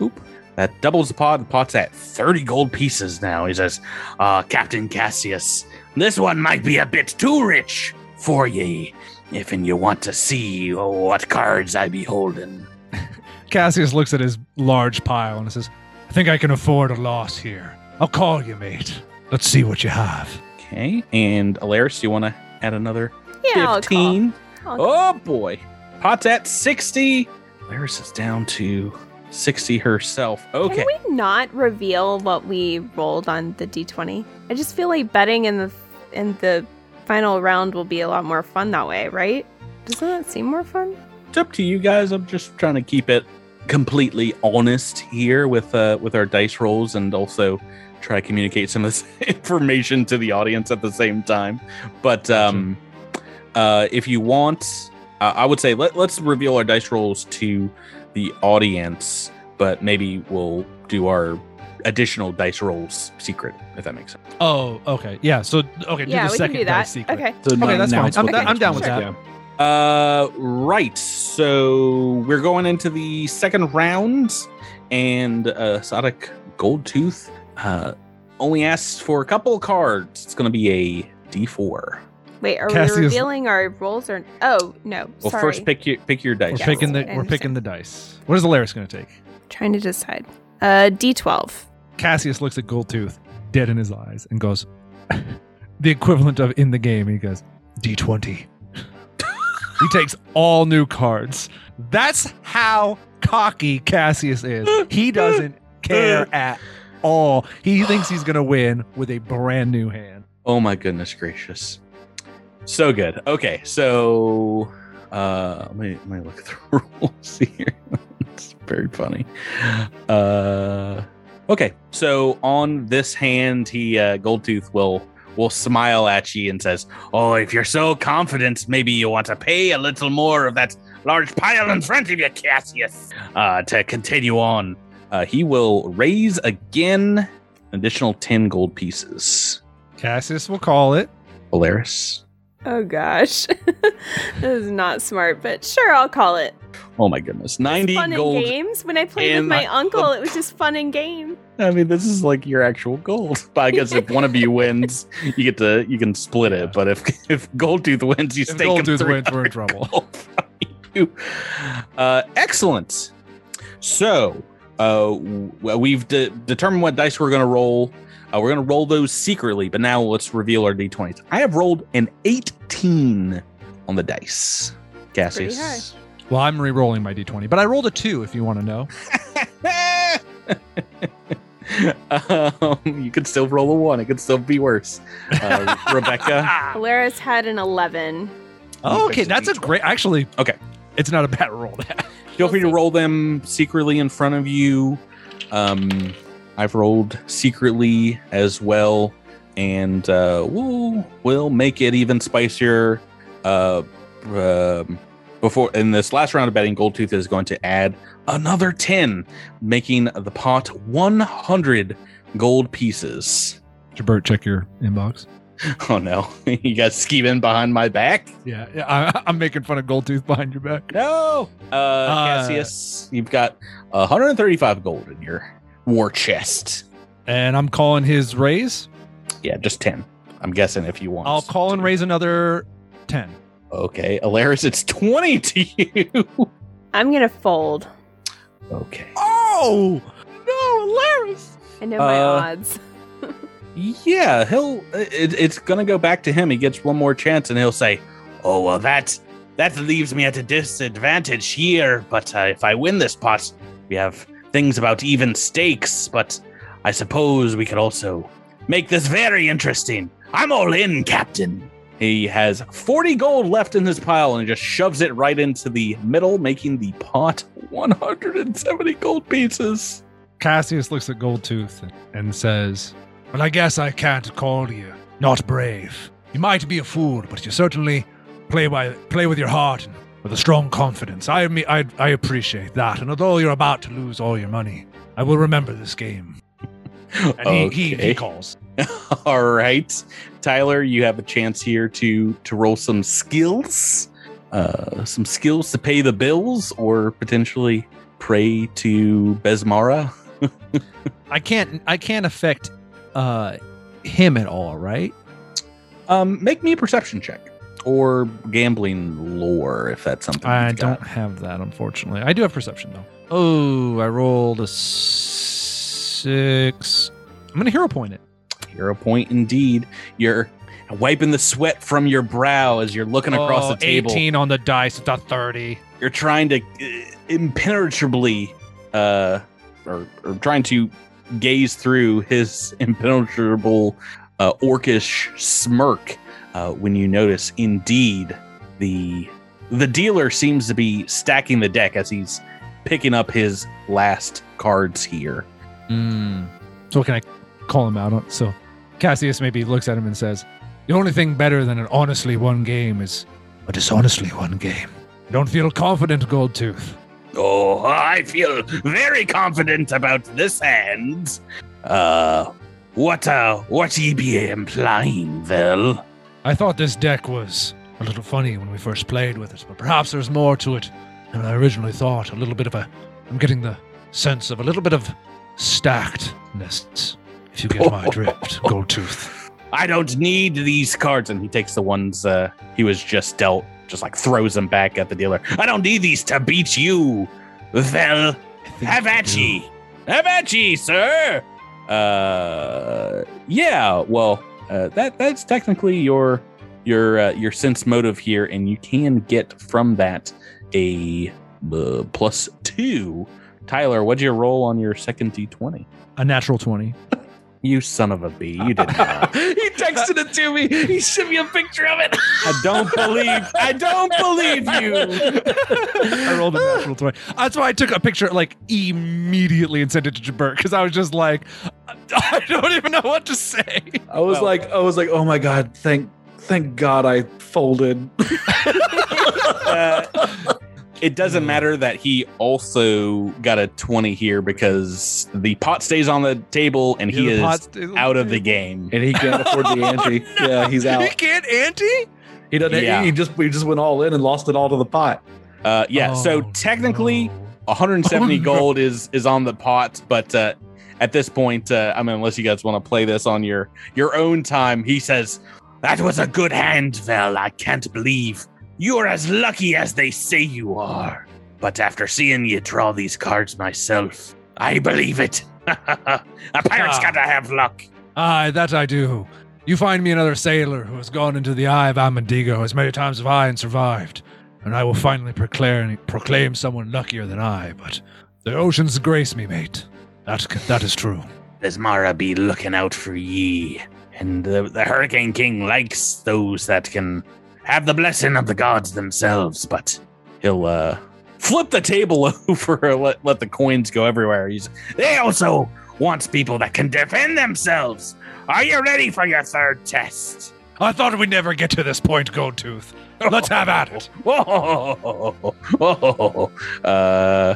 oop, that doubles the pot. The pot's at 30 gold pieces now. He says, uh, Captain Cassius, this one might be a bit too rich for ye. If and you want to see what cards I be holding. Cassius looks at his large pile and says, "I think I can afford a loss here. I'll call you, mate. Let's see what you have." Okay. And Alaris, you want to add another Yeah, 15? I'll call. Oh boy. Pot's at 60. Alaris is down to 60 herself. Okay. Can we not reveal what we rolled on the d20? I just feel like betting in the in the final round will be a lot more fun that way, right? Doesn't that seem more fun? It's up to you guys. I'm just trying to keep it completely honest here with uh with our dice rolls and also try to communicate some of this information to the audience at the same time. But um uh if you want uh, I would say let, let's reveal our dice rolls to the audience, but maybe we'll do our additional dice rolls secret if that makes sense. Oh, okay. Yeah. So, okay. Do yeah, the we can second do that. dice secret. Okay. So Okay, that's fine. I'm, what da- the I'm down with next that. yeah. Uh, right. So we're going into the second round, and uh, Tsadok Goldtooth uh, only asks for a couple of cards. It's going to be a D4. Wait, are Cassius- we revealing our rolls or? Oh no, Well, sorry. first pick your pick your dice. We're Yes. picking the we're understand. picking the dice. What is Alaris going to take? Trying to decide. Uh, D12. Cassius looks at Goldtooth, dead in his eyes, and goes, the equivalent of in the game. He goes, D20. he takes all new cards. That's how cocky Cassius is. He doesn't care at all. He thinks he's going to win with a brand new hand. Oh my goodness gracious. So good. Okay, so uh let me let me look at the rules here. it's very funny. Uh okay, so on this hand he uh Goldtooth will will smile at you and says, "Oh, if you're so confident, maybe you want to pay a little more of that large pile in front of you, Cassius, uh to continue on." Uh he will raise again an additional 10 gold pieces. Cassius will call it. Alaris. Oh gosh, this is not smart, but sure, I'll call it. Oh my goodness. It's 90 fun gold. and games. When I played with my the- uncle, it was just fun and game. I mean, this is like your actual gold. But I guess if one of you wins, you get to you can split it. But if if Goldtooth wins, you If stake Goldtooth wins, we're in trouble. Uh, excellent. So uh, we've de- determined what dice we're going to roll. Uh, we're going to roll those secretly, but now let's reveal our d20s. I have rolled an 18 on the dice. Cassius. Well, I'm re-rolling my d20, but I rolled a two. If you want to know, um, you could still roll a one. It could still be worse. Uh, Rebecca. Alaris had an 11. oh, okay, It's a that's a D20. great. Actually, Okay. it's not a bad roll. Feel free to roll them secretly in front of you. Um, I've rolled secretly as well, and uh, we'll we'll make it even spicier. Uh, um, before in this last round of betting, Goldtooth is going to add another ten, making the pot one hundred gold pieces. Jabert, check your inbox. Oh no, you got scheming behind my back? Yeah, yeah I, I'm making fun of Goldtooth behind your back. No. Uh, Cassius, you've got 135 gold in your war chest. And I'm calling his raise. Yeah, just 10. I'm guessing if you want. I'll call and raise another ten. Okay, Alaris, it's 20 to you. I'm going to fold. okay. Oh no, Alaris! I know my Uh, odds. Yeah, he'll. It, it's gonna go back to him. He gets one more chance, and he'll say, "Oh well, that that leaves me at a disadvantage here. But uh, if I win this pot, we have things about even stakes. But I suppose we could also make this very interesting. I'm all in, Captain." He has 40 gold left in his pile and just shoves it right into the middle, making the pot 170 gold pieces. Cassius looks at Goldtooth and says, Well, I guess I can't call you not brave. You might be a fool, but you certainly play by play with your heart and with a strong confidence. I, I, I appreciate that. And although you're about to lose all your money, I will remember this game. And he, he, he calls. All right, Tyler, you have a chance here to to roll some skills, uh, some skills to pay the bills, or potentially pray to Besmara. I can't I can't affect uh him at all, right? Um, make me a perception check or gambling lore if that's something. I don't have that, unfortunately. I do have perception though. Oh, I rolled a six. I'm gonna hero point it. Hero point indeed. You're wiping the sweat from your brow as you're looking across Oh, the table. 18 on the dice. It's a 30. You're trying to uh, impenetrably, uh, or, or trying to gaze through his impenetrable, uh, orcish smirk. Uh, when you notice, indeed, the the dealer seems to be stacking the deck as he's picking up his last cards here. Mm. So can I call him out on so Cassius maybe looks at him and says, The only thing better than an honestly won game is a dishonestly won game. I don't feel confident, Goldtooth. Oh, I feel very confident about this hand. Uh, what, uh, what ye be implying, Vel? I thought this deck was a little funny when we first played with it, but perhaps there's more to it than I originally thought. A little bit of a I'm getting the sense of a little bit of stackedness, if you get my drift, Goldtooth. I don't need these cards. And he takes the ones uh, he was just dealt, just like throws them back at the dealer. I don't need these to beat you. Vel, have at ye. Have at ye, sir. Uh, yeah, well, uh, that that's technically your your uh, your sense motive here, and you can get from that a uh, plus two. Tyler, what'd you roll on your second d20? A natural 20. You son of a bee! You didn't know. he texted it to me. He sent me a picture of it. I don't believe. I don't believe you. I rolled a natural 20. That's why I took a picture like immediately and sent it to Jabert because I was just like, I don't even know what to say. I was Well- like, I was like, oh my god, thank, thank God I folded. Uh, it doesn't matter that he also got a twenty here because the pot stays on the table and he is out of the game. and he can't afford the ante. Yeah, he's out. He can't ante? He doesn't. Yeah. He just we just went all in and lost it all to the pot. Uh, yeah. so Oh, technically, no. 170 Oh, no. gold is is on the pot, but uh, at this point, uh, I mean, unless you guys want to play this on your your own time, he says that was a good hand, Vel. I can't believe you're as lucky as they say you are. But after seeing you draw these cards myself, I believe it. a pirate's Ah. gotta have luck. Aye, that I do. You find me another sailor who has gone into the eye of Abendego as many times as I and survived, and I will finally proclaim proclaim someone luckier than I. But the oceans grace me, mate. That that is true. Besmara be looking out for ye. And the, the Hurricane King likes those that can have the blessing of the gods themselves, but he'll uh flip the table over, let, let the coins go everywhere. He's they also wants people that can defend themselves. Are you ready for your third test? I thought we'd never get to this point, Goldtooth. Let's have at it. Whoa, whoa, uh,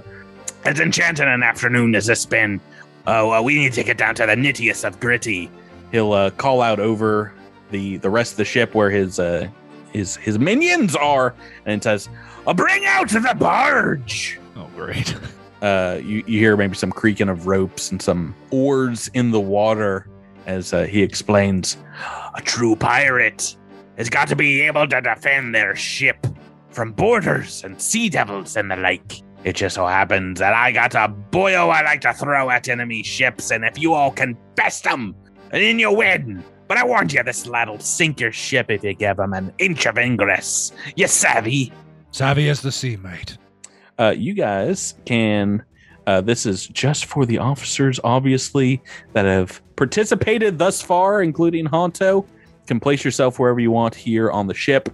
as enchanting an afternoon as this been. Uh, well, we need to get down to the nittiest of gritty. He'll uh, call out over the the rest of the ship where his uh, his his minions are, and it says, "Bring out the barge." Oh, great. Uh, you, you hear maybe some creaking of ropes and some oars in the water as uh, he explains a true pirate has got to be able to defend their ship from boarders and sea devils and the like. It just so happens that I got a boyo I like to throw at enemy ships, and if you all can best them, then you win. But I warned you, this lad'll sink your ship if you give him an inch of ingress. You savvy? Savvy as the sea, mate. uh, you guys can. Uh, this is just for the officers, obviously, that have participated thus far, including Honto. can place yourself wherever you want here on the ship.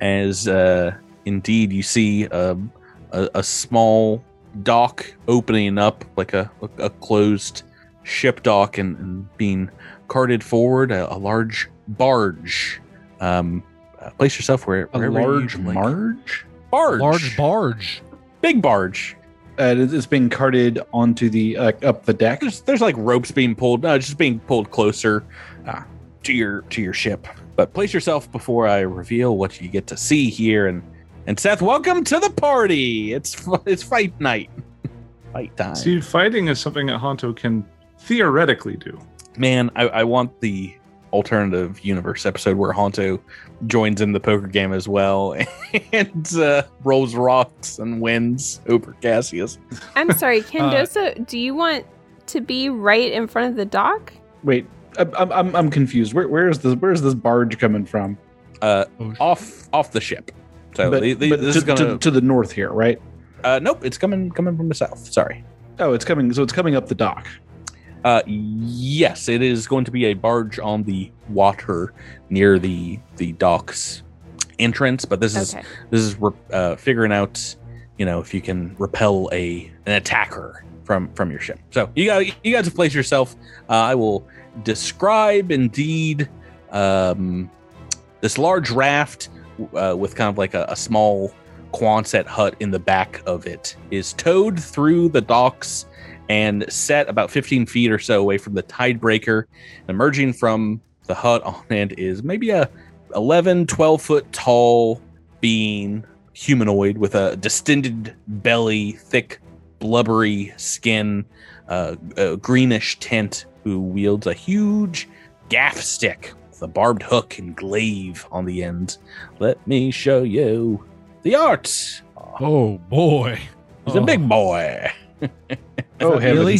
As uh, indeed you see um, a, a small dock opening up, like a, a closed ship dock, and, and being carted forward, a, a large barge. Um, uh, place yourself where, A wherever large you'd like. marge. barge, Large barge. big barge. Uh, it's being carted onto the uh, up the deck. There's there's like ropes being pulled. No, it's just being pulled closer Ah. to your to your ship. But place yourself before I reveal what you get to see here. And and Seth, welcome to the party. It's it's fight night. fight time. See, fighting is something that Honto can theoretically do. Man, I, I want the alternative universe episode where Honto joins in the poker game as well and uh, rolls rocks and wins over Cassius. I'm sorry, Candoso, do you want to be right in front of the dock? Wait, I'm I'm- I'm, I'm confused. Where where is this where is this barge coming from? Uh, Oh, off off the ship. So but, the- the- but this to, is gonna. to, to the north here, right? uh, nope, it's coming coming from the south. Sorry. Oh, it's coming. So it's coming up the dock. Uh, yes, it is going to be a barge on the water near the the docks entrance. But this is Okay. this is re- uh, figuring out, you know, if you can repel a an attacker from from your ship. So you got you got to place yourself. Uh, I will describe indeed um, this large raft uh, with kind of like a, a small Quonset hut in the back of it is towed through the docks and set about 15 feet or so away from the Tidebreaker. Emerging from the hut on end is maybe a 11, 12 foot tall being humanoid with a distended belly, thick, blubbery skin, uh, a greenish tint, who wields a huge gaff stick with a barbed hook and glaive on the end. Let me show you the art. Oh boy. He's a Oh. big boy. Oh Really?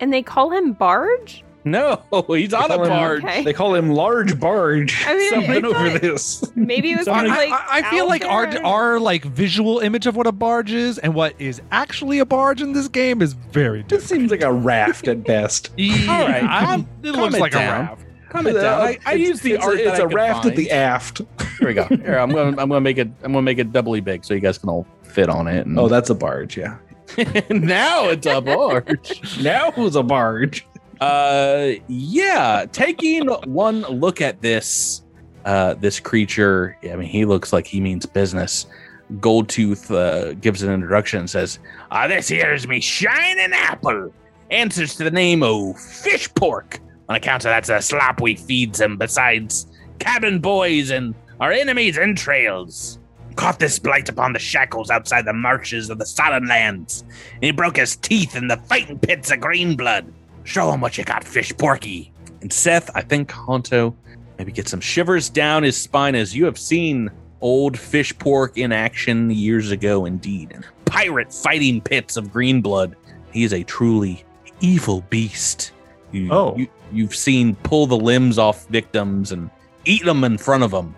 And they call him Barge? No, he's on a call him- barge. Okay. They call him large barge. I mean, I Something over thought- this. Maybe it was Sorry. I, like. I- I feel out like our there. our like visual image of what a barge is and what is actually a barge in this game is very It seems like a raft at best. Yeah, All right, I'm- it calm looks it like down. a raft. Calm it uh, down. I, I It's- use the it's art. A, it's I a could raft at the aft. Here we go. Here, I'm going. I'm going to make it. I'm going to make it doubly big so you guys can all fit on it. And Oh, that's a barge. Yeah. now it's a barge. Now who's a barge? Uh, yeah. Taking one look at this, uh, this creature. I mean, he looks like he means business. Goldtooth uh, gives an introduction and says, "Ah, this here's me shining apple. Answers to the name of Fish Pork. On account of that's a slop we feeds him. Besides cabin boys and our enemies' entrails." Caught this blight upon the shackles outside the marshes of the Sodden Lands. And he broke his teeth in the fighting pits of green blood. Show him what you got, fish porky. And Seth, I think Honto maybe get some shivers down his spine as you have seen old fish pork in action years ago, indeed. In pirate fighting pits of green blood. He is a truly evil beast. You, Oh. you, you've seen pull the limbs off victims and eat them in front of them.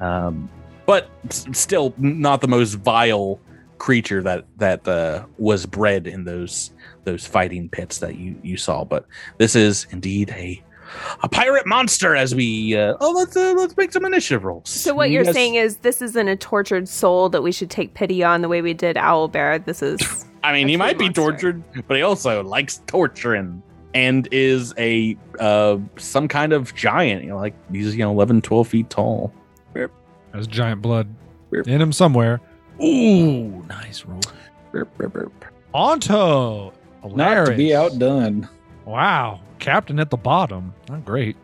Um, but s- still not the most vile creature that that uh, was bred in those those fighting pits that you you saw. But this is indeed a a pirate monster. As we uh, oh let's uh, let's make some initiative rolls. So what you're saying is this isn't a tortured soul that we should take pity on the way we did Owlbear. This is I mean, he might be monster. tortured, but he also likes torturing and is a uh some kind of giant. You know, like he's you know 11, 12 feet tall. There's giant blood Burp. in him somewhere. Ooh, nice roll. Burp, burp, burp. Onto. Not to be outdone. Wow. Captain at the bottom. Not great.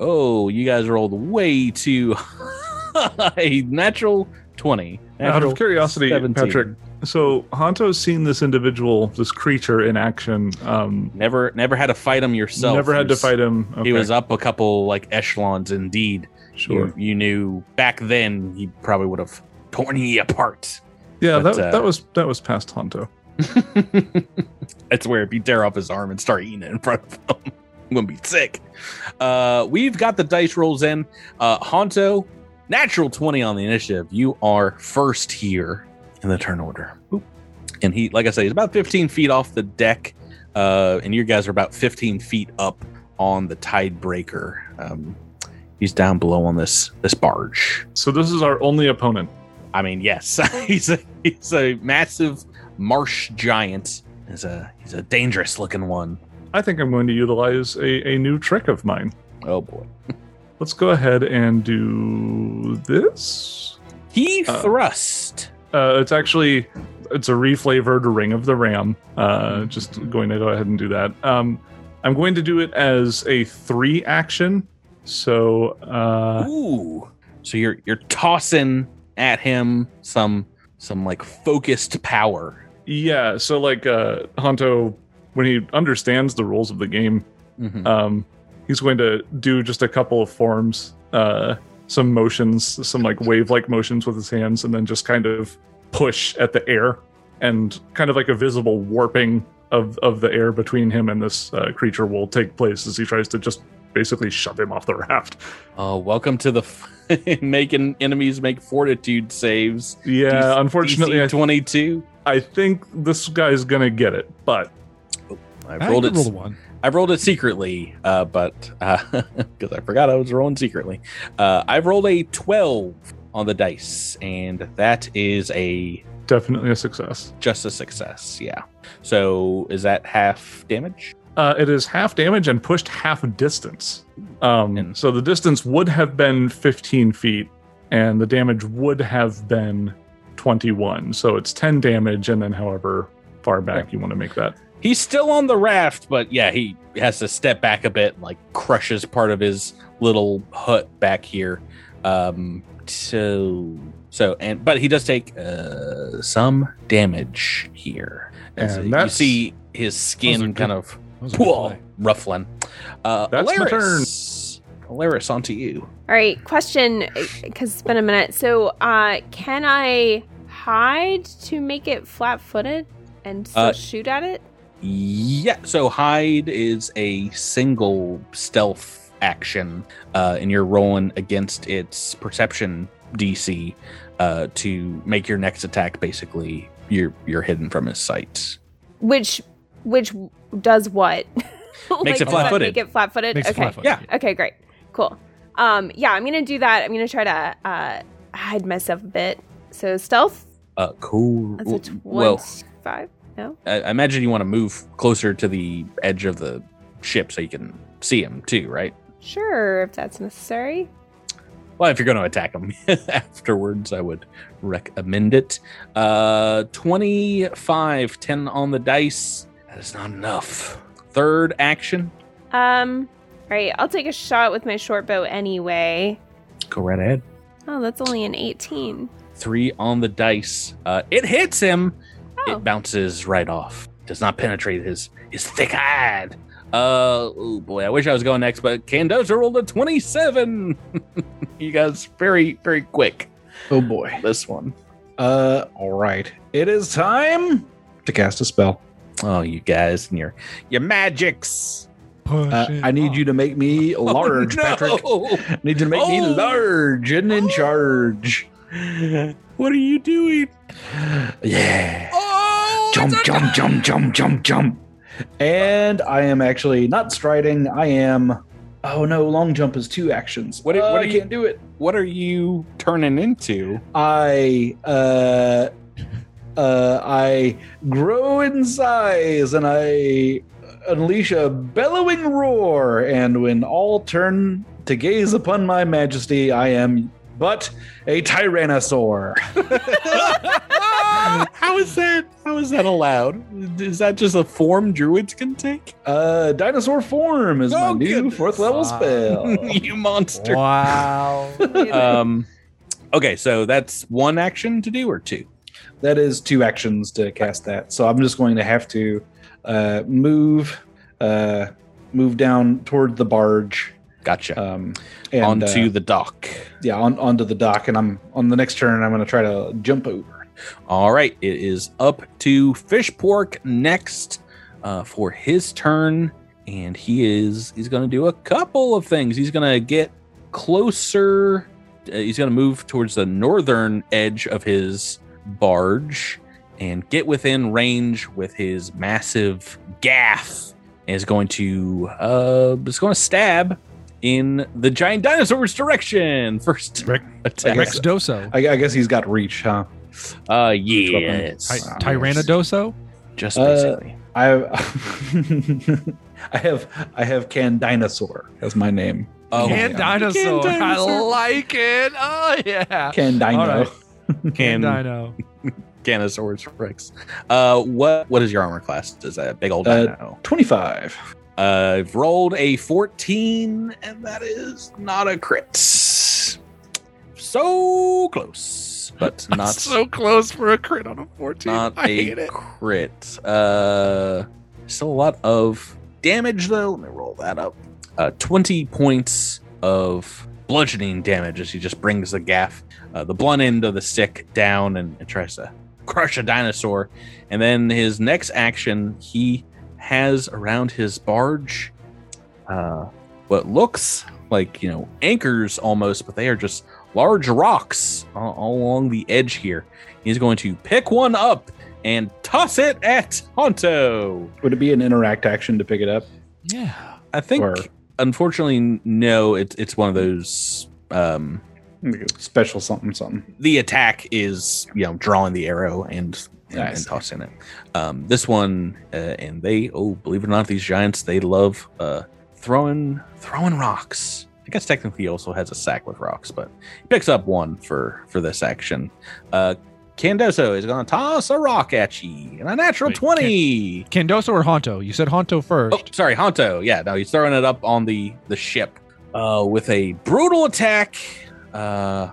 Oh, you guys rolled way too high. Natural 20. Out of curiosity, 17. Patrick, so Honto's seen this individual, this creature in action. Um, Never never had to fight him yourself. never had He to fight him. He was up a couple like echelons indeed. Sure. You, you knew back then he probably would have torn you apart. Yeah, but, that, uh, that was that was past Honto. That's where if you tear off his arm and start eating it in front of him, I'm gonna be sick. Uh, we've got the dice rolls in. Uh, Honto, natural 20 on the initiative. You are first here in the turn order. Boop. And he, like I say, he's about 15 feet off the deck. Uh, and you guys are about 15 feet up on the Tidebreaker. Um, he's down below on this this barge. So this is our only opponent. I mean, yes, he's a he's a massive marsh giant. He's a he's a dangerous looking one. I think I'm going to utilize a, a new trick of mine. Oh boy. Let's go ahead and do this. He Uh, thrust. Uh, it's actually it's a reflavored Ring of the Ram. Uh, just going to go ahead and do that. Um, I'm going to do it as a three action. So uh, Ooh. So you're you're tossing at him some some like focused power. yeah, so like uh, Honto, when he understands the rules of the game, Mhm. um, he's going to do just a couple of forms, uh, some motions, some like wave-like motions with his hands, and then just kind of push at the air, and kind of like a visible warping of of the air between him and this uh, creature will take place as he tries to just basically shove him off the raft. Oh, welcome to the f- making enemies make fortitude saves. Yeah, DC unfortunately, I, 22. I think this guy's gonna get it, but I I rolled can it. roll one. I rolled it secretly, uh, but because I forgot I was rolling secretly, uh, I've rolled a 12 on the dice, and that is a definitely a success. just a success. Yeah. So is that half damage? Uh, it is half damage and pushed half distance. Um, And- so the distance would have been 15 feet, and the damage would have been 21. So it's 10 damage, and then however far back you want to make that. He's still on the raft, but yeah, he has to step back a bit, like crushes part of his little hut back here. Um, so, so, and but he does take uh, some damage here. As And you see his skin kind of Those are good whoa, play. ruffling. Uh, That's my turn. Alaris. Alaris, onto you. All right, question because it's been a minute. So, uh, can I hide to make it flat-footed and still Uh, shoot at it? Yeah, so hide is a single stealth action, uh, and you're rolling against its perception DC uh, to make your next attack. Basically, you're you're hidden from his sight. Which, which does what? Makes it flat-footed. Make it flat-footed. Okay. flat-footed. Yeah. Okay, great. Cool. Um, yeah, I'm gonna do that. I'm gonna try to uh hide myself a bit. So stealth. Uh, cool. That's a well, twenty-five. No. I, I imagine you want to move closer to the edge of the ship so you can see him too, right? Sure, if that's necessary. Well, if you're going to attack him afterwards, I would recommend it. Uh, 25, 10 on the dice. That is not enough. Third action. Um. All right, I'll take a shot with my short bow anyway. Go right ahead. Oh, that's only an 18. Three on the dice. Uh, it hits him. Oh. It bounces right off. Does not penetrate his his thick hide. Uh, oh boy, I wish I was going next, but Candoso rolled a 27. you guys very, very quick. Oh boy. This one. Uh, all right. It is time to cast a spell. Oh, you guys and your your magics. Push Uh, I need on. you to make me large, Oh, no. Patrick. I need you to make me Oh. large and in charge. What are you doing? Yeah. Oh, Jump, jump, jump, jump, jump, jump. And I am actually not striding. I am. Oh no, long jump is two actions. What Uh, what I you- can't do it. What are you turning into? I uh uh I grow in size and I unleash a bellowing roar and when all turn to gaze upon my majesty I am but a tyrannosaur. How is that? How is that allowed? Is that just a form druids can take? Uh dinosaur form is my Oh, new fourth level Wow. spell. you monster. Wow. Um. Okay, so that's one action to do or two. That is two actions to cast that. So I'm just going to have to uh move uh move down toward the barge Gotcha. um and Onto uh, the dock. yeah on, onto the dock and i'm on the next turn i'm going to try to jump over All right, it is up to Fish Pork next uh, for his turn, and he is he's going to do a couple of things. He's going to get closer. Uh, he's going to move towards the northern edge of his barge and get within range with his massive gaff. And is going to uh, is going to stab in the giant dinosaur's direction. First Rick- attack. Rex Doso. I, I guess he's got reach, huh? Uh, yes. Ty- Tyrannodoso? Just Uh, basically. I I have I have Can Dinosaur as my name. Oh, Can yeah. dinosaur. Can I like it. Oh yeah. Can Dino. All right. Can Dino. Canosaurus Rex. Uh, what what is your armor class? Is that a big old Uh, dino? 25. Uh, I've rolled a 14, and that is not a crit. So close, but not so close for a crit on a 14. not I a hate it. crit. Uh, still a lot of damage though. Let me roll that up. Uh, 20 points of bludgeoning damage as he just brings the gaff, uh, the blunt end of the stick down and, and tries to crush a dinosaur. And then his next action, he has around his barge uh, what looks like, you know, anchors almost, but they are just large rocks all, all along the edge here. He's going to pick one up and toss it at Honto. Would it be an interact action to pick it up? Yeah. I think, Or- unfortunately, no. It's it's one of those. Um, Special something something. the attack is you know drawing the arrow and and, and tossing it. Um, this one, uh, and they oh, believe it or not, these giants they love uh, throwing throwing rocks. I guess technically he also has a sack with rocks, but he picks up one for for this action. Uh, Candoso is going to toss a rock at you, and a natural Wait, twenty. Candoso or Honto? You said Honto first. Oh, sorry, Honto. Yeah, no, he's throwing it up on the the ship uh, with a brutal attack. Uh,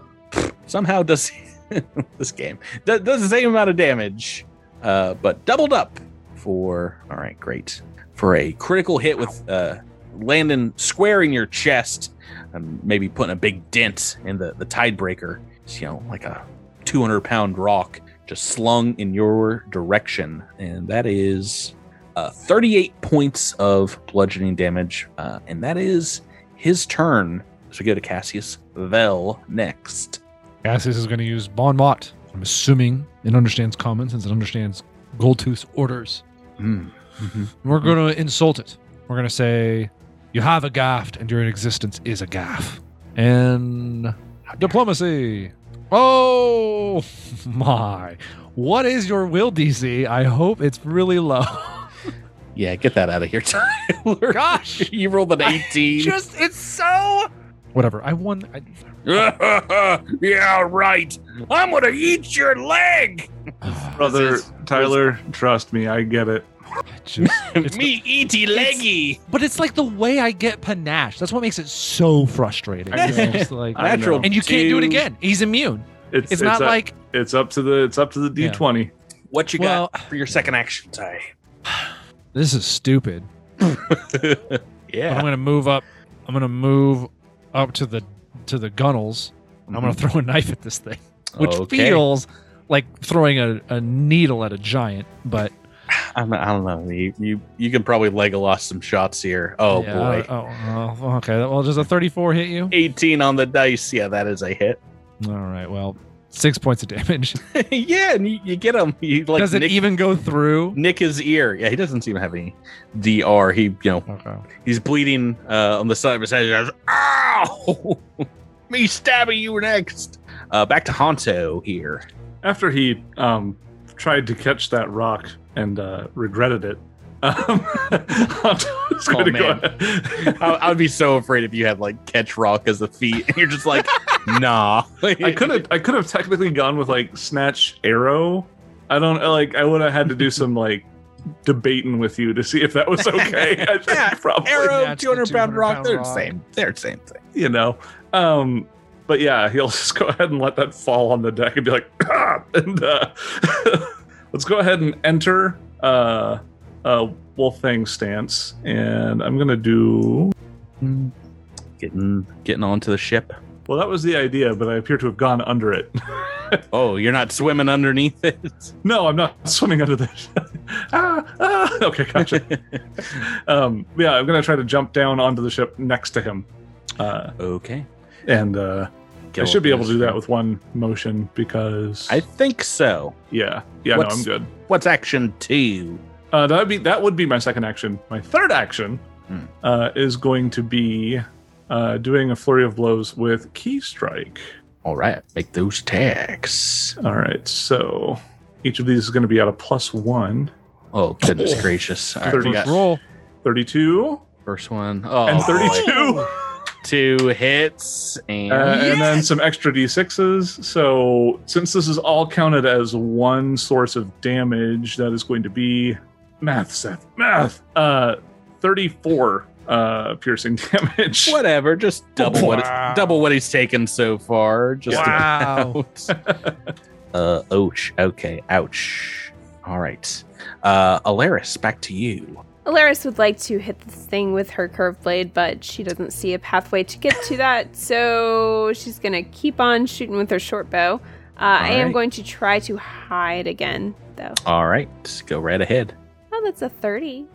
somehow does this game does, does the same amount of damage, uh, but doubled up for all right, great for a critical hit with uh, landing square in your chest and maybe putting a big dent in the the tidebreaker. It's, you know, like a 200 pound rock just slung in your direction, and that is uh, 38 points of bludgeoning damage, uh, and that is his turn. So we go to Cassius Vel next. Cassius is going to use Bon Mot. I'm assuming it understands common since it understands Goldtooth's orders. Mm. We're going to insult it. We're going to say, You have a gaff, and your existence is a gaff. And diplomacy. Oh my. What is your will DC? I hope it's really low. Yeah, get that out of here, Tyler. Gosh. you rolled an 18. Just, it's so. Whatever. I won. I, yeah, right. I'm gonna eat your leg. Brother is- Tyler, trust me, I get it. I just, it's Me eaty leggy. But it's like the way I get panache. That's what makes it so frustrating. It's like, Natural and you can't do it again. He's immune. It's, It's, not up, like it's up to the it's up to the D20. What you Well- got for your second action, Ty? this is stupid. But yeah. I'm gonna move up. I'm gonna move up to the to the gunnels. and I'm gonna mm-hmm. throw a knife at this thing, which Okay. feels like throwing a, a needle at a giant. But I'm, I don't know. You, you you can probably Legolas some shots here. Oh yeah, boy. Oh, oh, okay. Well, does a 34 hit you? 18 on the dice. Yeah, that is a hit. All right. Well, six points of damage. yeah, and you, you get him. You like does it nick, even go through? nick his ear. Yeah, he doesn't seem to have any DR. He, you know, Okay. he's bleeding uh, on the side of his head. He goes, Ow! Me stabbing you next. Uh, back to Honto here. After he um, tried to catch that rock and uh, regretted it, um, Oh, going to go man. ahead. I, I would be so afraid if you had like catch rock as a feat, and you're just like, nah. I could have I could have technically gone with like snatch arrow. I don't like I would have had to do some like debating with you to see if that was okay. I think Yeah, probably arrow, 200 pound 200 rock. pound They're the same. They're the same thing. you know. Um but yeah, he'll just go ahead and let that fall on the deck and be like, ah! and uh, let's go ahead and enter uh, uh, Wolfang stance, and I'm gonna do. Getting getting onto the ship. Well, that was the idea, but I appear to have gone under it. Oh, you're not swimming underneath it. no, I'm not swimming under the. ah, ah, okay, gotcha. um, yeah, I'm gonna try to jump down onto the ship next to him, uh, okay. and uh, I should be able to do that with one motion because I think so. yeah, yeah, What's- no, I'm good. What's action two? Uh, that would be that would be my second action. My third action Hmm. uh, is going to be uh, doing a flurry of blows with ki strike. All right, make those attacks. All right, so each of these is going to be at a plus one. Oh goodness gracious! All right, Thirty- got Roll. 32 first one. Oh, and boy. 32. two hits and Uh, And then some extra d6s. So, since this is all counted as one source of damage, that is going to be math, Seth, math. Uh, 34 uh, piercing damage. whatever. Just double what Wow. double what he's taken so far. Just Wow. about. uh, ouch. Okay, ouch. All right, uh, Alaris, back to you. Alaris would like to hit this thing with her curved blade, but she doesn't see a pathway to get to that, so she's gonna keep on shooting with her short bow. Uh, I am going to try to hide again, though. All right, go right ahead. Oh, that's a 30.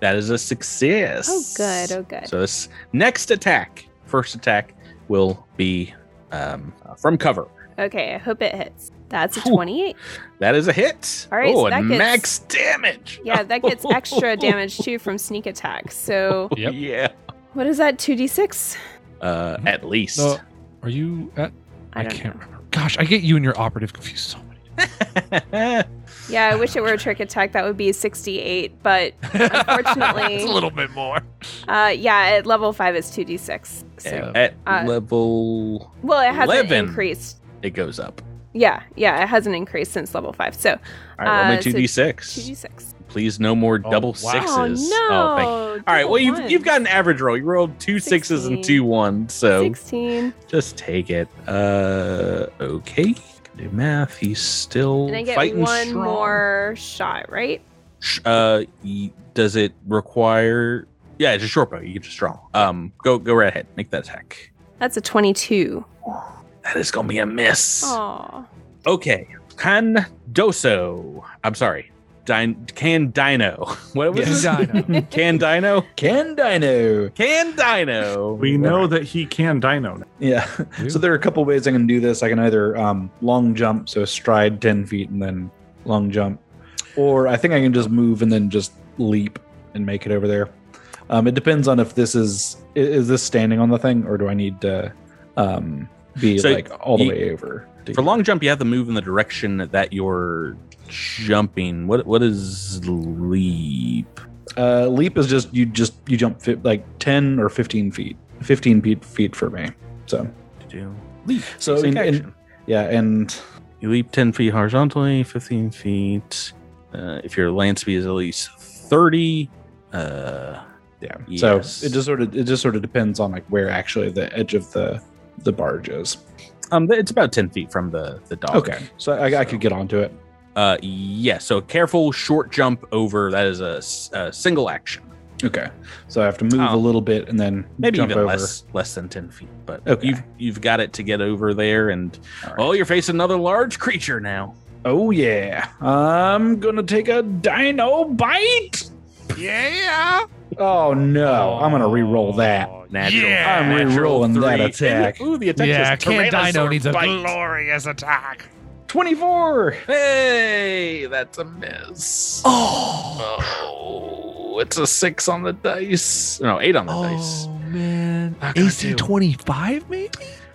That is a success. Oh, good. Oh, good. So this next attack, first attack, will be um, from cover. Okay, I hope it hits. That's a Whew. 28. That is a hit. All right, oh, so that and gets- max damage. Yeah, that gets extra damage too from sneak attack. So, Yep. Yeah. what is that? 2d6? Uh, Mhm. at least. No, are you at? I I, can't know. remember. Gosh, I get you and your operative confused so many. Times. Yeah, I wish it were a trick attack. That would be 68, but Unfortunately- it's a little bit more. uh, yeah, at level 5 it's 2d6. So, at Uh, level, well, it hasn't 11. increased. It goes up. Yeah, yeah, it hasn't increased since level 5. So, All right, roll me Uh, two d six. 2d6. Please, no more Oh, double wow. sixes. Oh, no. thank- All right, well you've you've got an average roll. You rolled two sixes and 16. two ones, so 16. just take it. Uh, okay. Can do math. He's still And I get fighting one strong. more shot, right? Uh, does it require? Yeah, it's a short bow. You get to strong. Um, go go right ahead. Make that attack. That's a 22. That is gonna be a miss. Aw. Okay, Candoso. I'm sorry, Din- Can Dino. What was Yes. it? Dino. Can Dino? Can Dino. Can Dino? We know that he can dino. now. Yeah. So there are a couple ways I can do this. I can either um, long jump, so stride 10 feet and then long jump, or I think I can just move and then just leap and make it over there. Um, it depends on if this is is this standing on the thing or do I need to um, be So like all the you- way over. For long jump, you have to move in the direction that you're jumping. What what is leap? Uh, leap is just you just you jump fi- like 10 or 15 feet. 15 feet feet for me. So To do leap. So in- in- yeah, and you leap ten feet horizontally, fifteen feet. Uh, if your land speed is at least thirty, uh, yeah. Yes. So it just sort of it just sort of depends on like where actually the edge of the the barge is. um, it's about ten feet from the the dock. Okay, so I, I could get onto it. Uh, yeah. So careful short jump over. That is a single action. Okay, so I have to move Oh. a little bit and then Maybe jump even over. less less than ten feet. But Okay. you've you've got it to get over there, and All right. oh, you're facing another large creature now. Oh yeah, I'm gonna take a dino bite. Yeah. Oh no, oh. I'm gonna re-roll that. Natural. Yeah. I'm natural re-rolling that three. attack. Ooh, the attack Yeah, says Can Dino Tyrannosaur needs a bite. glorious attack. Twenty-four. Hey, that's a miss. Oh, oh it's a six on the dice. No, eight on the oh, dice. Oh man, AC twenty five maybe.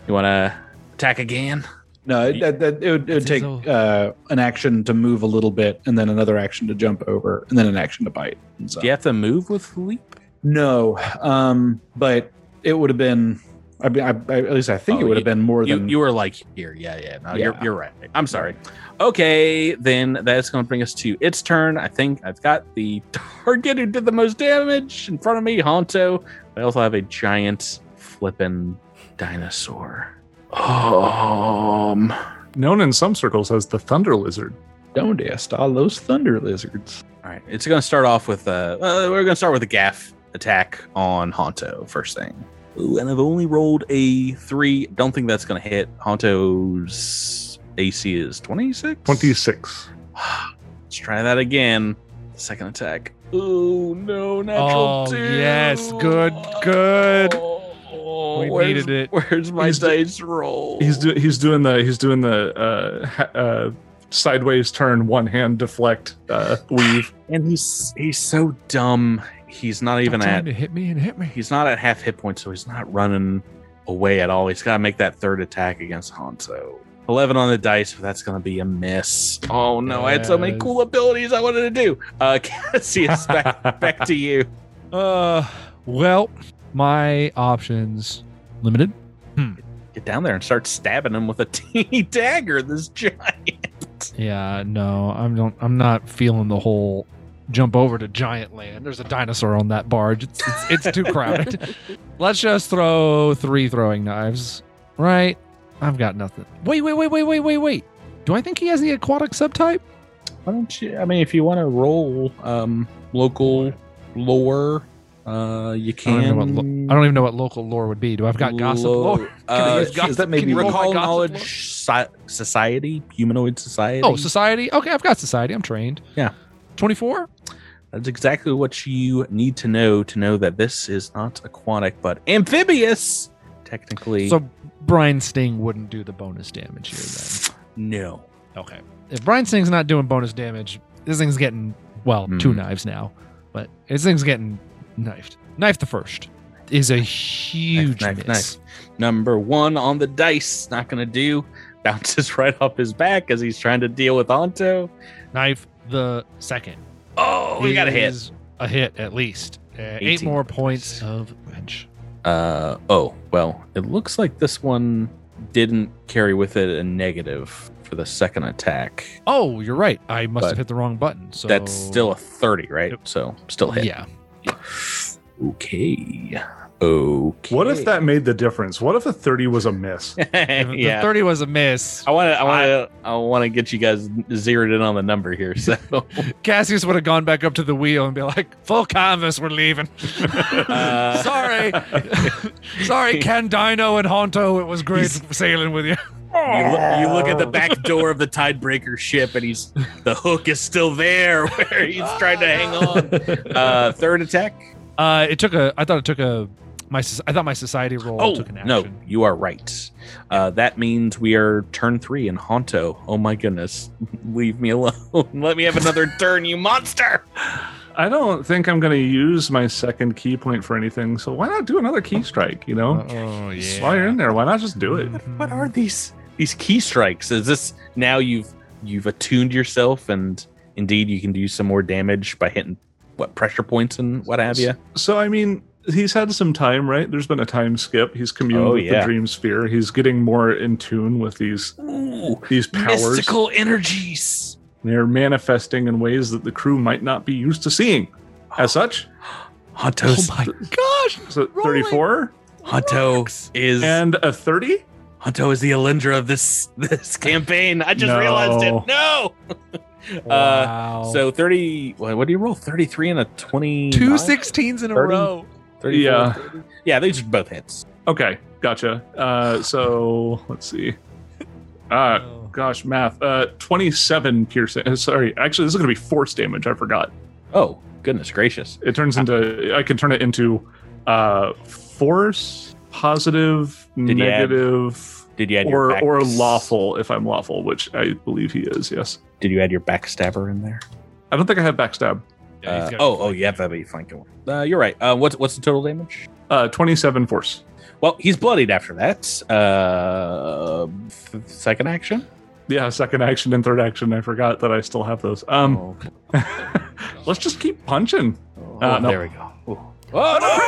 You want to attack again? No, it, that, that, it would, it would take his uh, an action to move a little bit, and then another action to jump over, and then an action to bite. So. Do you have to move with leap? No, um, but it would have been. I mean, I, I, at least I think Oh, it would have been more You, than. you were like here, yeah, yeah. No, you're you're right. I'm sorry. Okay, then that's going to bring us to its turn. I think I've got the target who did the most damage in front of me, Honto. I also have a giant flippin' dinosaur. Um, Known in some circles as the Thunder Lizard. Don't ask all those thunder lizards. All right, it's going to start off with uh, uh we're going to start with a gaff attack on Honto first thing. Ooh, and I've only rolled a three. Don't think that's going to hit. Honto's AC is twenty six. 26. Let's try that again. Second attack. Oh no, natural Oh, two. yes, good, good. Oh, We where's- needed it. Where's my He's do- dice roll? He's do- he's doing the he's doing the uh, ha- uh, sideways turn, one hand deflect, uh, weave. and he's he's so dumb. he's not even Stop trying at to hit me and hit me. he's not at half hit points, so he's not running away at all. He's got to make that third attack against Honto. 11 on the dice, but that's going to be a miss. Oh no, I had so many cool abilities I wanted to do. Uh, Cassius, back, back to you. Uh, well, my options limited. Get down there and start stabbing him with a teeny dagger, this giant. Yeah, no, I'm don't. I'm not feeling the whole jump over to giant land. There's a dinosaur on that barge. It's it's, it's too crowded. Let's just throw three throwing knives. Right? I've got nothing. Wait, wait, wait, wait, wait, wait, wait. Do I think he has the aquatic subtype? Why don't you? I mean, if you want to roll um, local lore, uh, you I don't, can. lo- I don't even know what local lore would be. Do I've got gossip Lo- lore? Uh, I use is that maybe- Can you roll my recall knowledge so- society, humanoid society. Oh, society. Okay, I've got society. I'm trained. Yeah. Twenty-four. That's exactly what you need to know to know that this is not aquatic, but amphibious. Technically, So Brian Sting wouldn't do the bonus damage here then. no. Okay. If Brian Sting's not doing bonus damage, this thing's getting well, two Mhm. knives now. But this thing's getting knifed. Knife the first is a huge knife, miss. Number one on the dice, not gonna do. Bounces right off his back as he's trying to deal with Honto. Knife the second. Oh, we got a hit. A hit at least. Uh, eight more points. of wrench. Uh oh, well, it looks like this one didn't carry with it a negative for the second attack. Oh, you're right. I must But have hit the wrong button. So That's still a 30, right? So still hit. Yeah. Okay. Okay. What if that made the difference? What if a 30 was a miss? Yeah. The 30 was a miss. I want to. I want to. I want to get you guys zeroed in on the number here. So, Cassius would have gone back up to the wheel and be like, "Full canvas, we're leaving." Uh, Sorry, sorry, Ken Dino and Honto. It was great sailing with you. you, look, you look at the back door of the Tidebreaker ship, and he's the hook is still there where he's trying to hang on. Uh, third attack. Uh, it took a. I thought it took a. My I thought my society roll Oh took an action. no, you are right. Uh, that means we are turn three in Honto. Oh my goodness, leave me alone. Let me have another turn, you monster. I don't think I'm going to use my second ki point for anything. So why not do another ki strike? You know, Oh Just while you're in there, why not just do it? What are these these ki strikes? Is this now you've you've attuned yourself and indeed you can do some more damage by hitting what pressure points and what have you? So I mean, he's had some time, right? There's been a time skip. He's communed Oh, with yeah. the dream sphere. He's getting more in tune with these Ooh, these powers. mystical energies. They're manifesting in ways that the crew might not be used to seeing. As such, Honto's, Oh my gosh! so Rolling. 34 Honto is and a 30. Honto is the Alindra of this this campaign. I just realized it. No. Uh, Wow. so 30 what, what do you roll 33 and a 20 two 16s in a 30? row. Yeah. yeah these are both hits Okay, gotcha. Uh, so let's see. Uh, Oh. gosh, math. Uh, 27 piercing. uh, Sorry, actually, this is going to be force damage. I forgot. oh goodness gracious It turns into. I can turn it into uh, force, positive, Did you add negative, did you add your or back, or lawful if I'm lawful, which I believe he is. Yes. did you add your backstabber in there I don't think I have backstab. Yeah, Uh, got oh, a oh, yeah, that'd be flanking. Uh, you're right. Uh, what's what's the total damage? Uh, 27 force. Well, he's bloodied after that. Uh, f- second action. Yeah, second action and third action. I forgot that I still have those. Um, oh, let's just keep punching. oh, uh, no. there we go. Ooh. Oh no!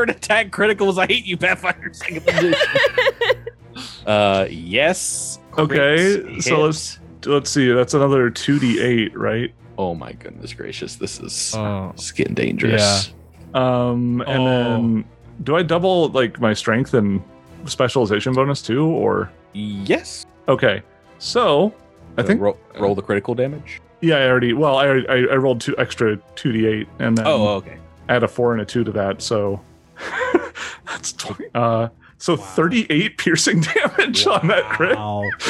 Oh, third third attack criticals. I hate you, Pathfinder. Second edition. uh, yes. Okay, Crits so let's let's see. That's another 2d8, right? Oh my goodness gracious! This is Oh. it's getting dangerous. Um, and Oh. then do I double like my strength and specialization bonus too, or Yes. okay? So I So think roll, roll the critical damage. yeah, I already. Well, I I, I rolled two extra 2d8, and then Oh, okay. add a four and a two to that, so that's 20. Uh, so 38 piercing damage on that crit. Wow.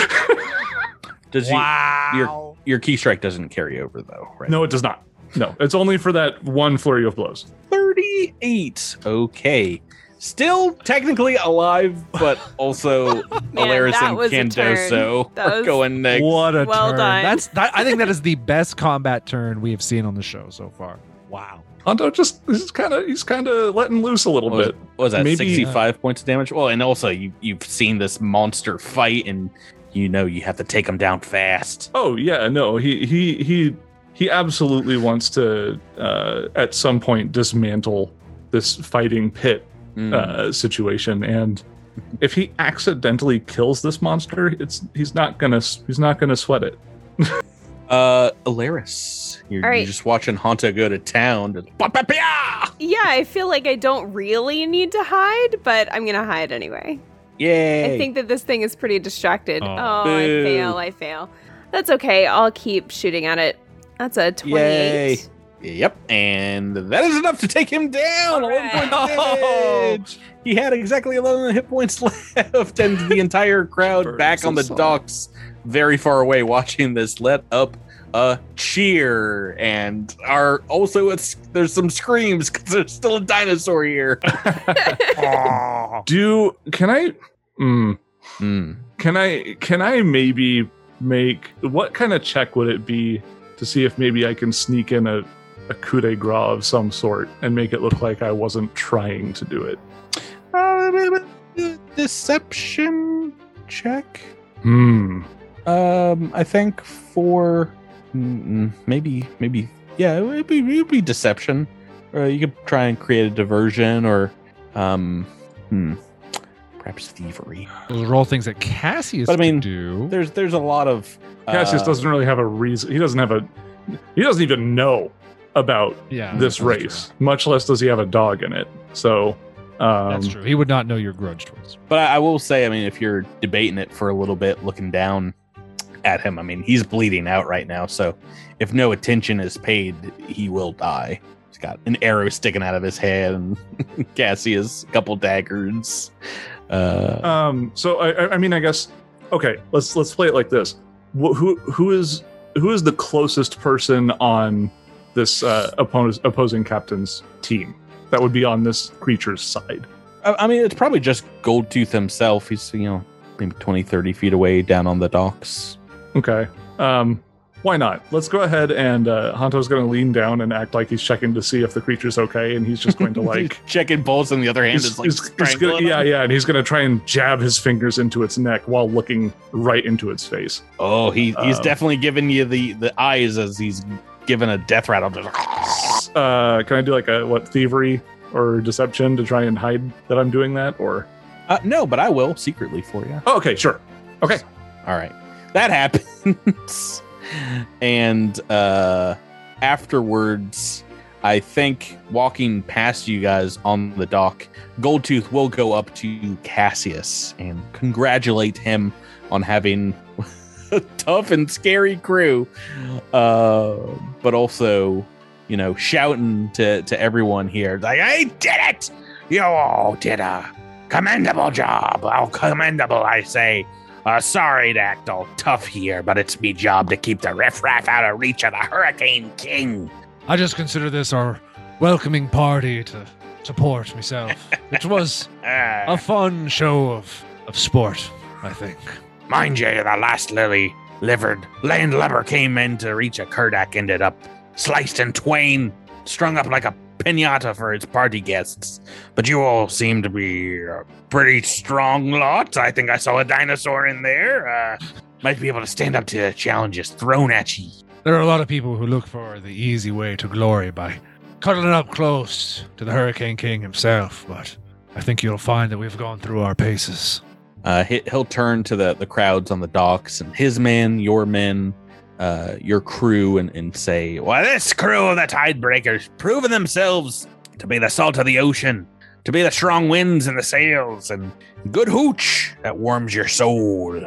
You, your your ki strike doesn't carry over though, right? No, it does not. No, it's only for that one flurry of blows. 38. Okay. still technically alive, but also Man, Alaris and was Candoso are was- going next. What a Well turn! done. That's that, I think that is the best combat turn we have seen on the show so far. Wow. Honto just he's kind of he's kind of letting loose a little What was, bit. what was that? Maybe- Sixty-five points of damage. Well, and also you you've seen this monster fight, and you know you have to take him down fast. Oh yeah, no, he he he he absolutely wants to uh, at some point dismantle this fighting pit Mm. uh, situation, and if he accidentally kills this monster, it's he's not gonna he's not gonna sweat it. Uh, Alaris, you're, All right. you're just watching Honto go to town. Yeah, I feel like I don't really need to hide, but I'm gonna hide anyway. Yay! I think that this thing is pretty distracted. Oh. Oh, I fail, I fail. That's okay. I'll keep shooting at it. That's a 28. Yep, and that is enough to take him down. 11 points of Alright. damage. He had exactly 11 hit points left, and the entire crowd back on the of song. docks, very far away, watching this. Let up a cheer, and are also it's, there's some screams because there's still a dinosaur here. Aw. Do can I? Mm, Hmm. can I? Can I maybe make what kind of check would it be to see if maybe I can sneak in a a coup de grace of some sort and make it look like I wasn't trying to do it? Uh, deception check. Hmm. Um, I think for mm, maybe maybe yeah, it would be it would be deception. Or you could try and create a diversion, or um, hmm, perhaps thievery. Those are all things that Cassius But I mean, do. There's there's a lot of Cassius uh, doesn't really have a reason. He doesn't have a. He doesn't even know about Yeah, this that's race. Much less does he have a dog in it. So. Um, That's true. He would not know your grudge towards. But I, I will say, I mean, if you're debating it for a little bit, looking down at him, I mean, he's bleeding out right now. So if no attention is paid, he will die. He's got an arrow sticking out of his head, and Cassius, a couple daggers. Uh, Um. So I, I- mean, I guess. Okay. Let's let's play it like this. Wh- Who who is who is the closest person on this uh, oppos- opposing captain's team? That would be on this creature's side. I, I mean, it's probably just Goldtooth himself. He's, you know, maybe 20, 30 feet away down on the docks. Okay. Um. Why not? Let's go ahead and uh, Honto's going to lean down and act like he's checking to see if the creature's okay, and he's just going to like. checking pulse, On the other hand is like he's- he's gonna- yeah, yeah, and he's gonna try and jab his fingers into its neck while looking right into its face. Oh, he, he's Um, definitely giving you the, the eyes as he's giving a death rattle. Just, Uh, can I do like a what thievery or deception to try and hide that I'm doing that? Or Uh, no, but I will secretly for you. oh, okay, sure. Okay, all right. That happens. and uh afterwards, I think walking past you guys on the dock, Goldtooth will go up to Cassius and congratulate him on having a tough and scary crew. Uh but also, you know, shouting to to everyone here like, "I did it! You all did a commendable job. Oh, commendable, I say." Uh, sorry to act all tough here, but it's me job to keep the riffraff out of reach of the Hurricane King. I just consider this our welcoming party to support myself. It was Uh, a fun show of, of sport, I think. mind you, the last lily livered landlubber came in to reach a Kerdak, ended up sliced in twain, strung up like a pinata for its party guests. But you all seem to be a pretty strong lot. I think I saw a dinosaur in there. Uh, might be able to stand up to challenges thrown at you. There are a lot of people who look for the easy way to glory by cuddling up close to the Hurricane King himself, but I think you'll find that we've gone through our paces. Uh, he, he'll turn to the, the crowds on the docks and his men, your men, uh, your crew, and, and say, Well, this crew of the Tidebreakers proven themselves to be the salt of the ocean, to be the strong winds and the sails, and good hooch that warms your soul.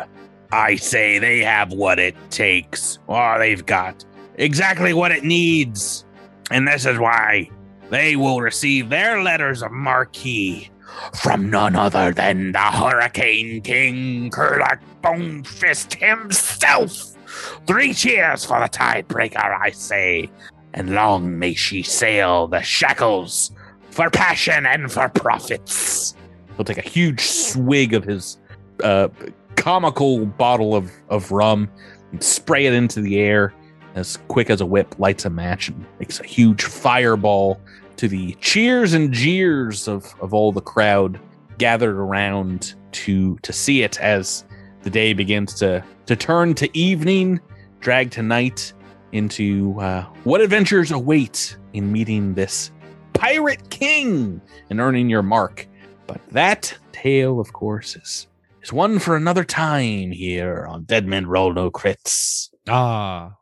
I say they have what it takes. Oh, they've got exactly what it needs. And this is why they will receive their letters of marque from none other than the Hurricane King Kerdak Bonefist himself. Three cheers for the Tidebreaker, I say, and long may she sail the shackles for passion and for profits. He'll take a huge swig of his uh, comical bottle of, of rum and spray it into the air as quick as a whip, lights a match, and makes a huge fireball to the cheers and jeers of, of all the crowd gathered around to to see it as the day begins to to turn to evening, drag to night into uh, what adventures await in meeting this pirate king and earning your mark. But that tale, of course, is is one for another time here on Dead Men Roll No Crits, Ah,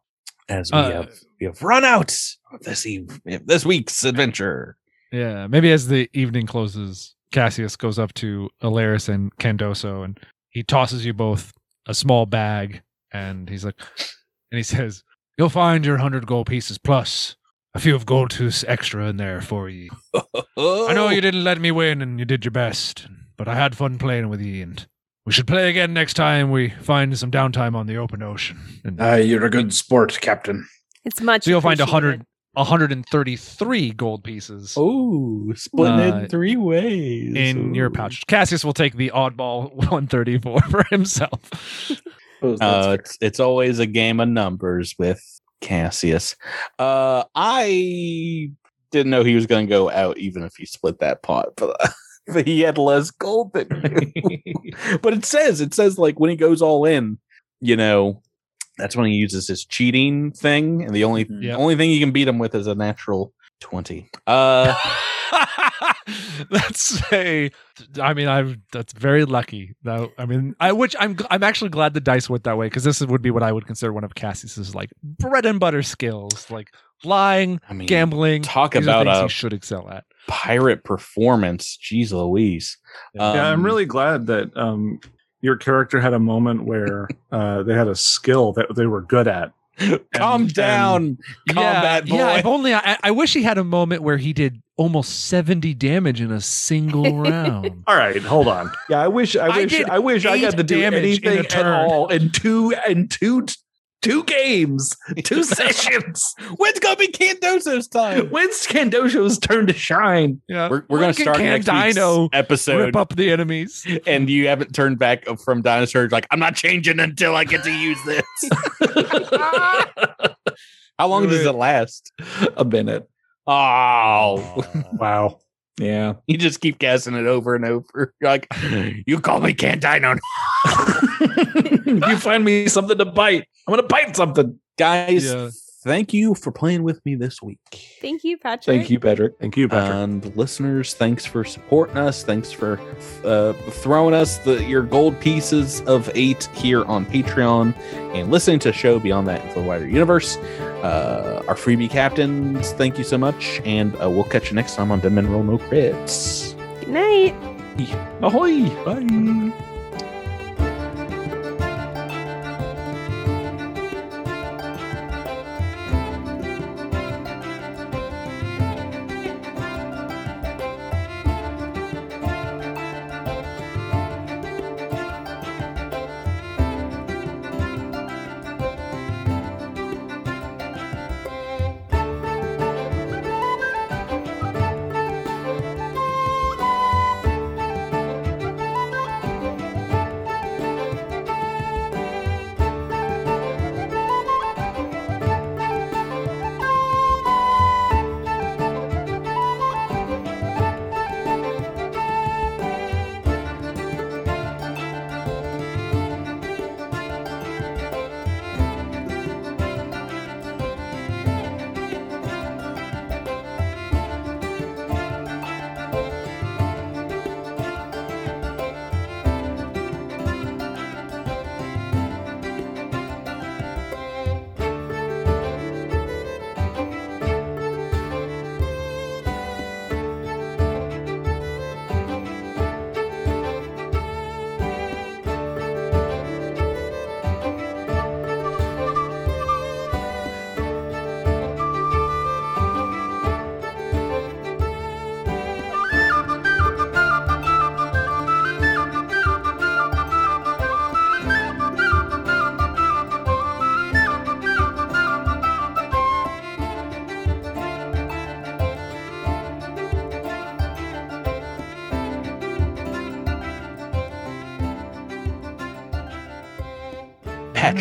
as we Uh, have we have run out of this eve- this week's adventure. yeah. Maybe as the evening closes, Cassius goes up to Alaris and Candoso, and he tosses you both a small bag, and he's like, and he says, "You'll find your hundred gold pieces plus a few of Goldtooth's extra in there for you. I know you didn't let me win, and you did your best, but I had fun playing with you, and." We should play again next time we find some downtime on the open ocean. And Uh, you're a good sport, Captain. It's much. so you'll find a hundred 133 gold pieces Oh, splitting it Uh, in three ways in your pouch. Cassius will take the oddball 134 for himself. Suppose that's Uh, it's it's always a game of numbers with Cassius. Uh, I didn't know he was going to go out even if he split that pot, but, but he had less gold than me. but it says it says like when he goes all in, you know, that's when he uses his cheating thing, and the only Mhm. Yeah. only thing you can beat him with is a natural twenty. Uh, that's a I mean I'm that's very lucky. That, I mean I which I'm I'm actually glad the dice went that way because this would be what I would consider one of Cassius's like bread and butter skills, like lying, I mean, gambling. talk about things a- he should excel at. pirate performance. Jeez Louise. yeah, I'm Um, really glad that um, your character had a moment where uh, they had a skill that they were good at. calm and- down, combat boy. Yeah, if only I, I wish he had a moment where he did almost 70 damage in a single round. All right, hold on. Yeah, I wish I I wish did I, wish I got eight to do damage in a anything at turn. all in two in two two games, two sessions. When's gonna be Candoso's time? When's Candoso's turn to shine? Yeah, We're, we're gonna start next Dino week's episode, rip up the enemies. and you haven't turned back from Dinosaur. Like I'm not changing until I get to use this. How long does it last? A minute. Oh, Wow. Yeah. you just keep casting it over and over. You're like, you call me Candino, you find me something to bite. I'm gonna bite something. guys. Yeah. Thank you for playing with me this week. Thank you, Patrick. Thank you, Patrick. Thank you, Patrick. And listeners, thanks for supporting us. Thanks for uh, throwing us the your gold pieces of eight here on Patreon and listening to the show beyond that into the wider universe. Uh, our freebie captains, thank you so much, and uh, we'll catch you next time on Dead Men Roll No Crits. Good night. Ahoy! Bye.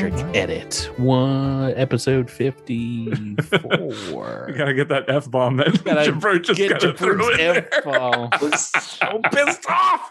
Patrick edit one episode fifty four. You gotta get that f bomb that Gotta Jabert just Get kinda threw Jabrut's in. F-bomb. so pissed off.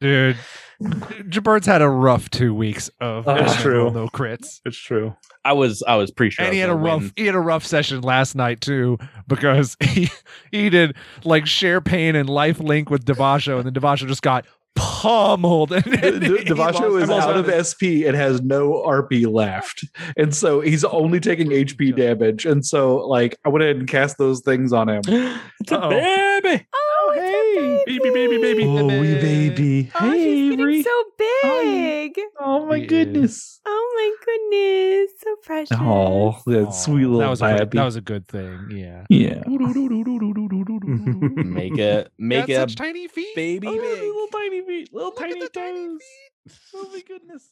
Dude, Jabert's had a rough two weeks of Oh, It's uh, true. no crits. it's true. I was I was pretty sure. and he had a rough win. he had a rough session last night too because he he did like share pain and life link with Devasho and then Devasho just got pummeled and, and he Devasho is out of of. SP and has no RP left. And so he's only taking HP damage. And so, like, I went ahead and cast those things on him. it's a Uh-oh. baby. Oh, Oh, it's a Baby, baby, baby. Oh, wee baby. Oh, hey, she's getting Avery. so big. oh, oh my He is. goodness. Oh my goodness, so precious. Oh, that Aw, sweet little that was, a good, baby. that was a good thing. Yeah. yeah. Make a make Got a such tiny feet. baby Oh, big. little tiny feet. Little Look at tiny the tiny toes. Oh, my goodness.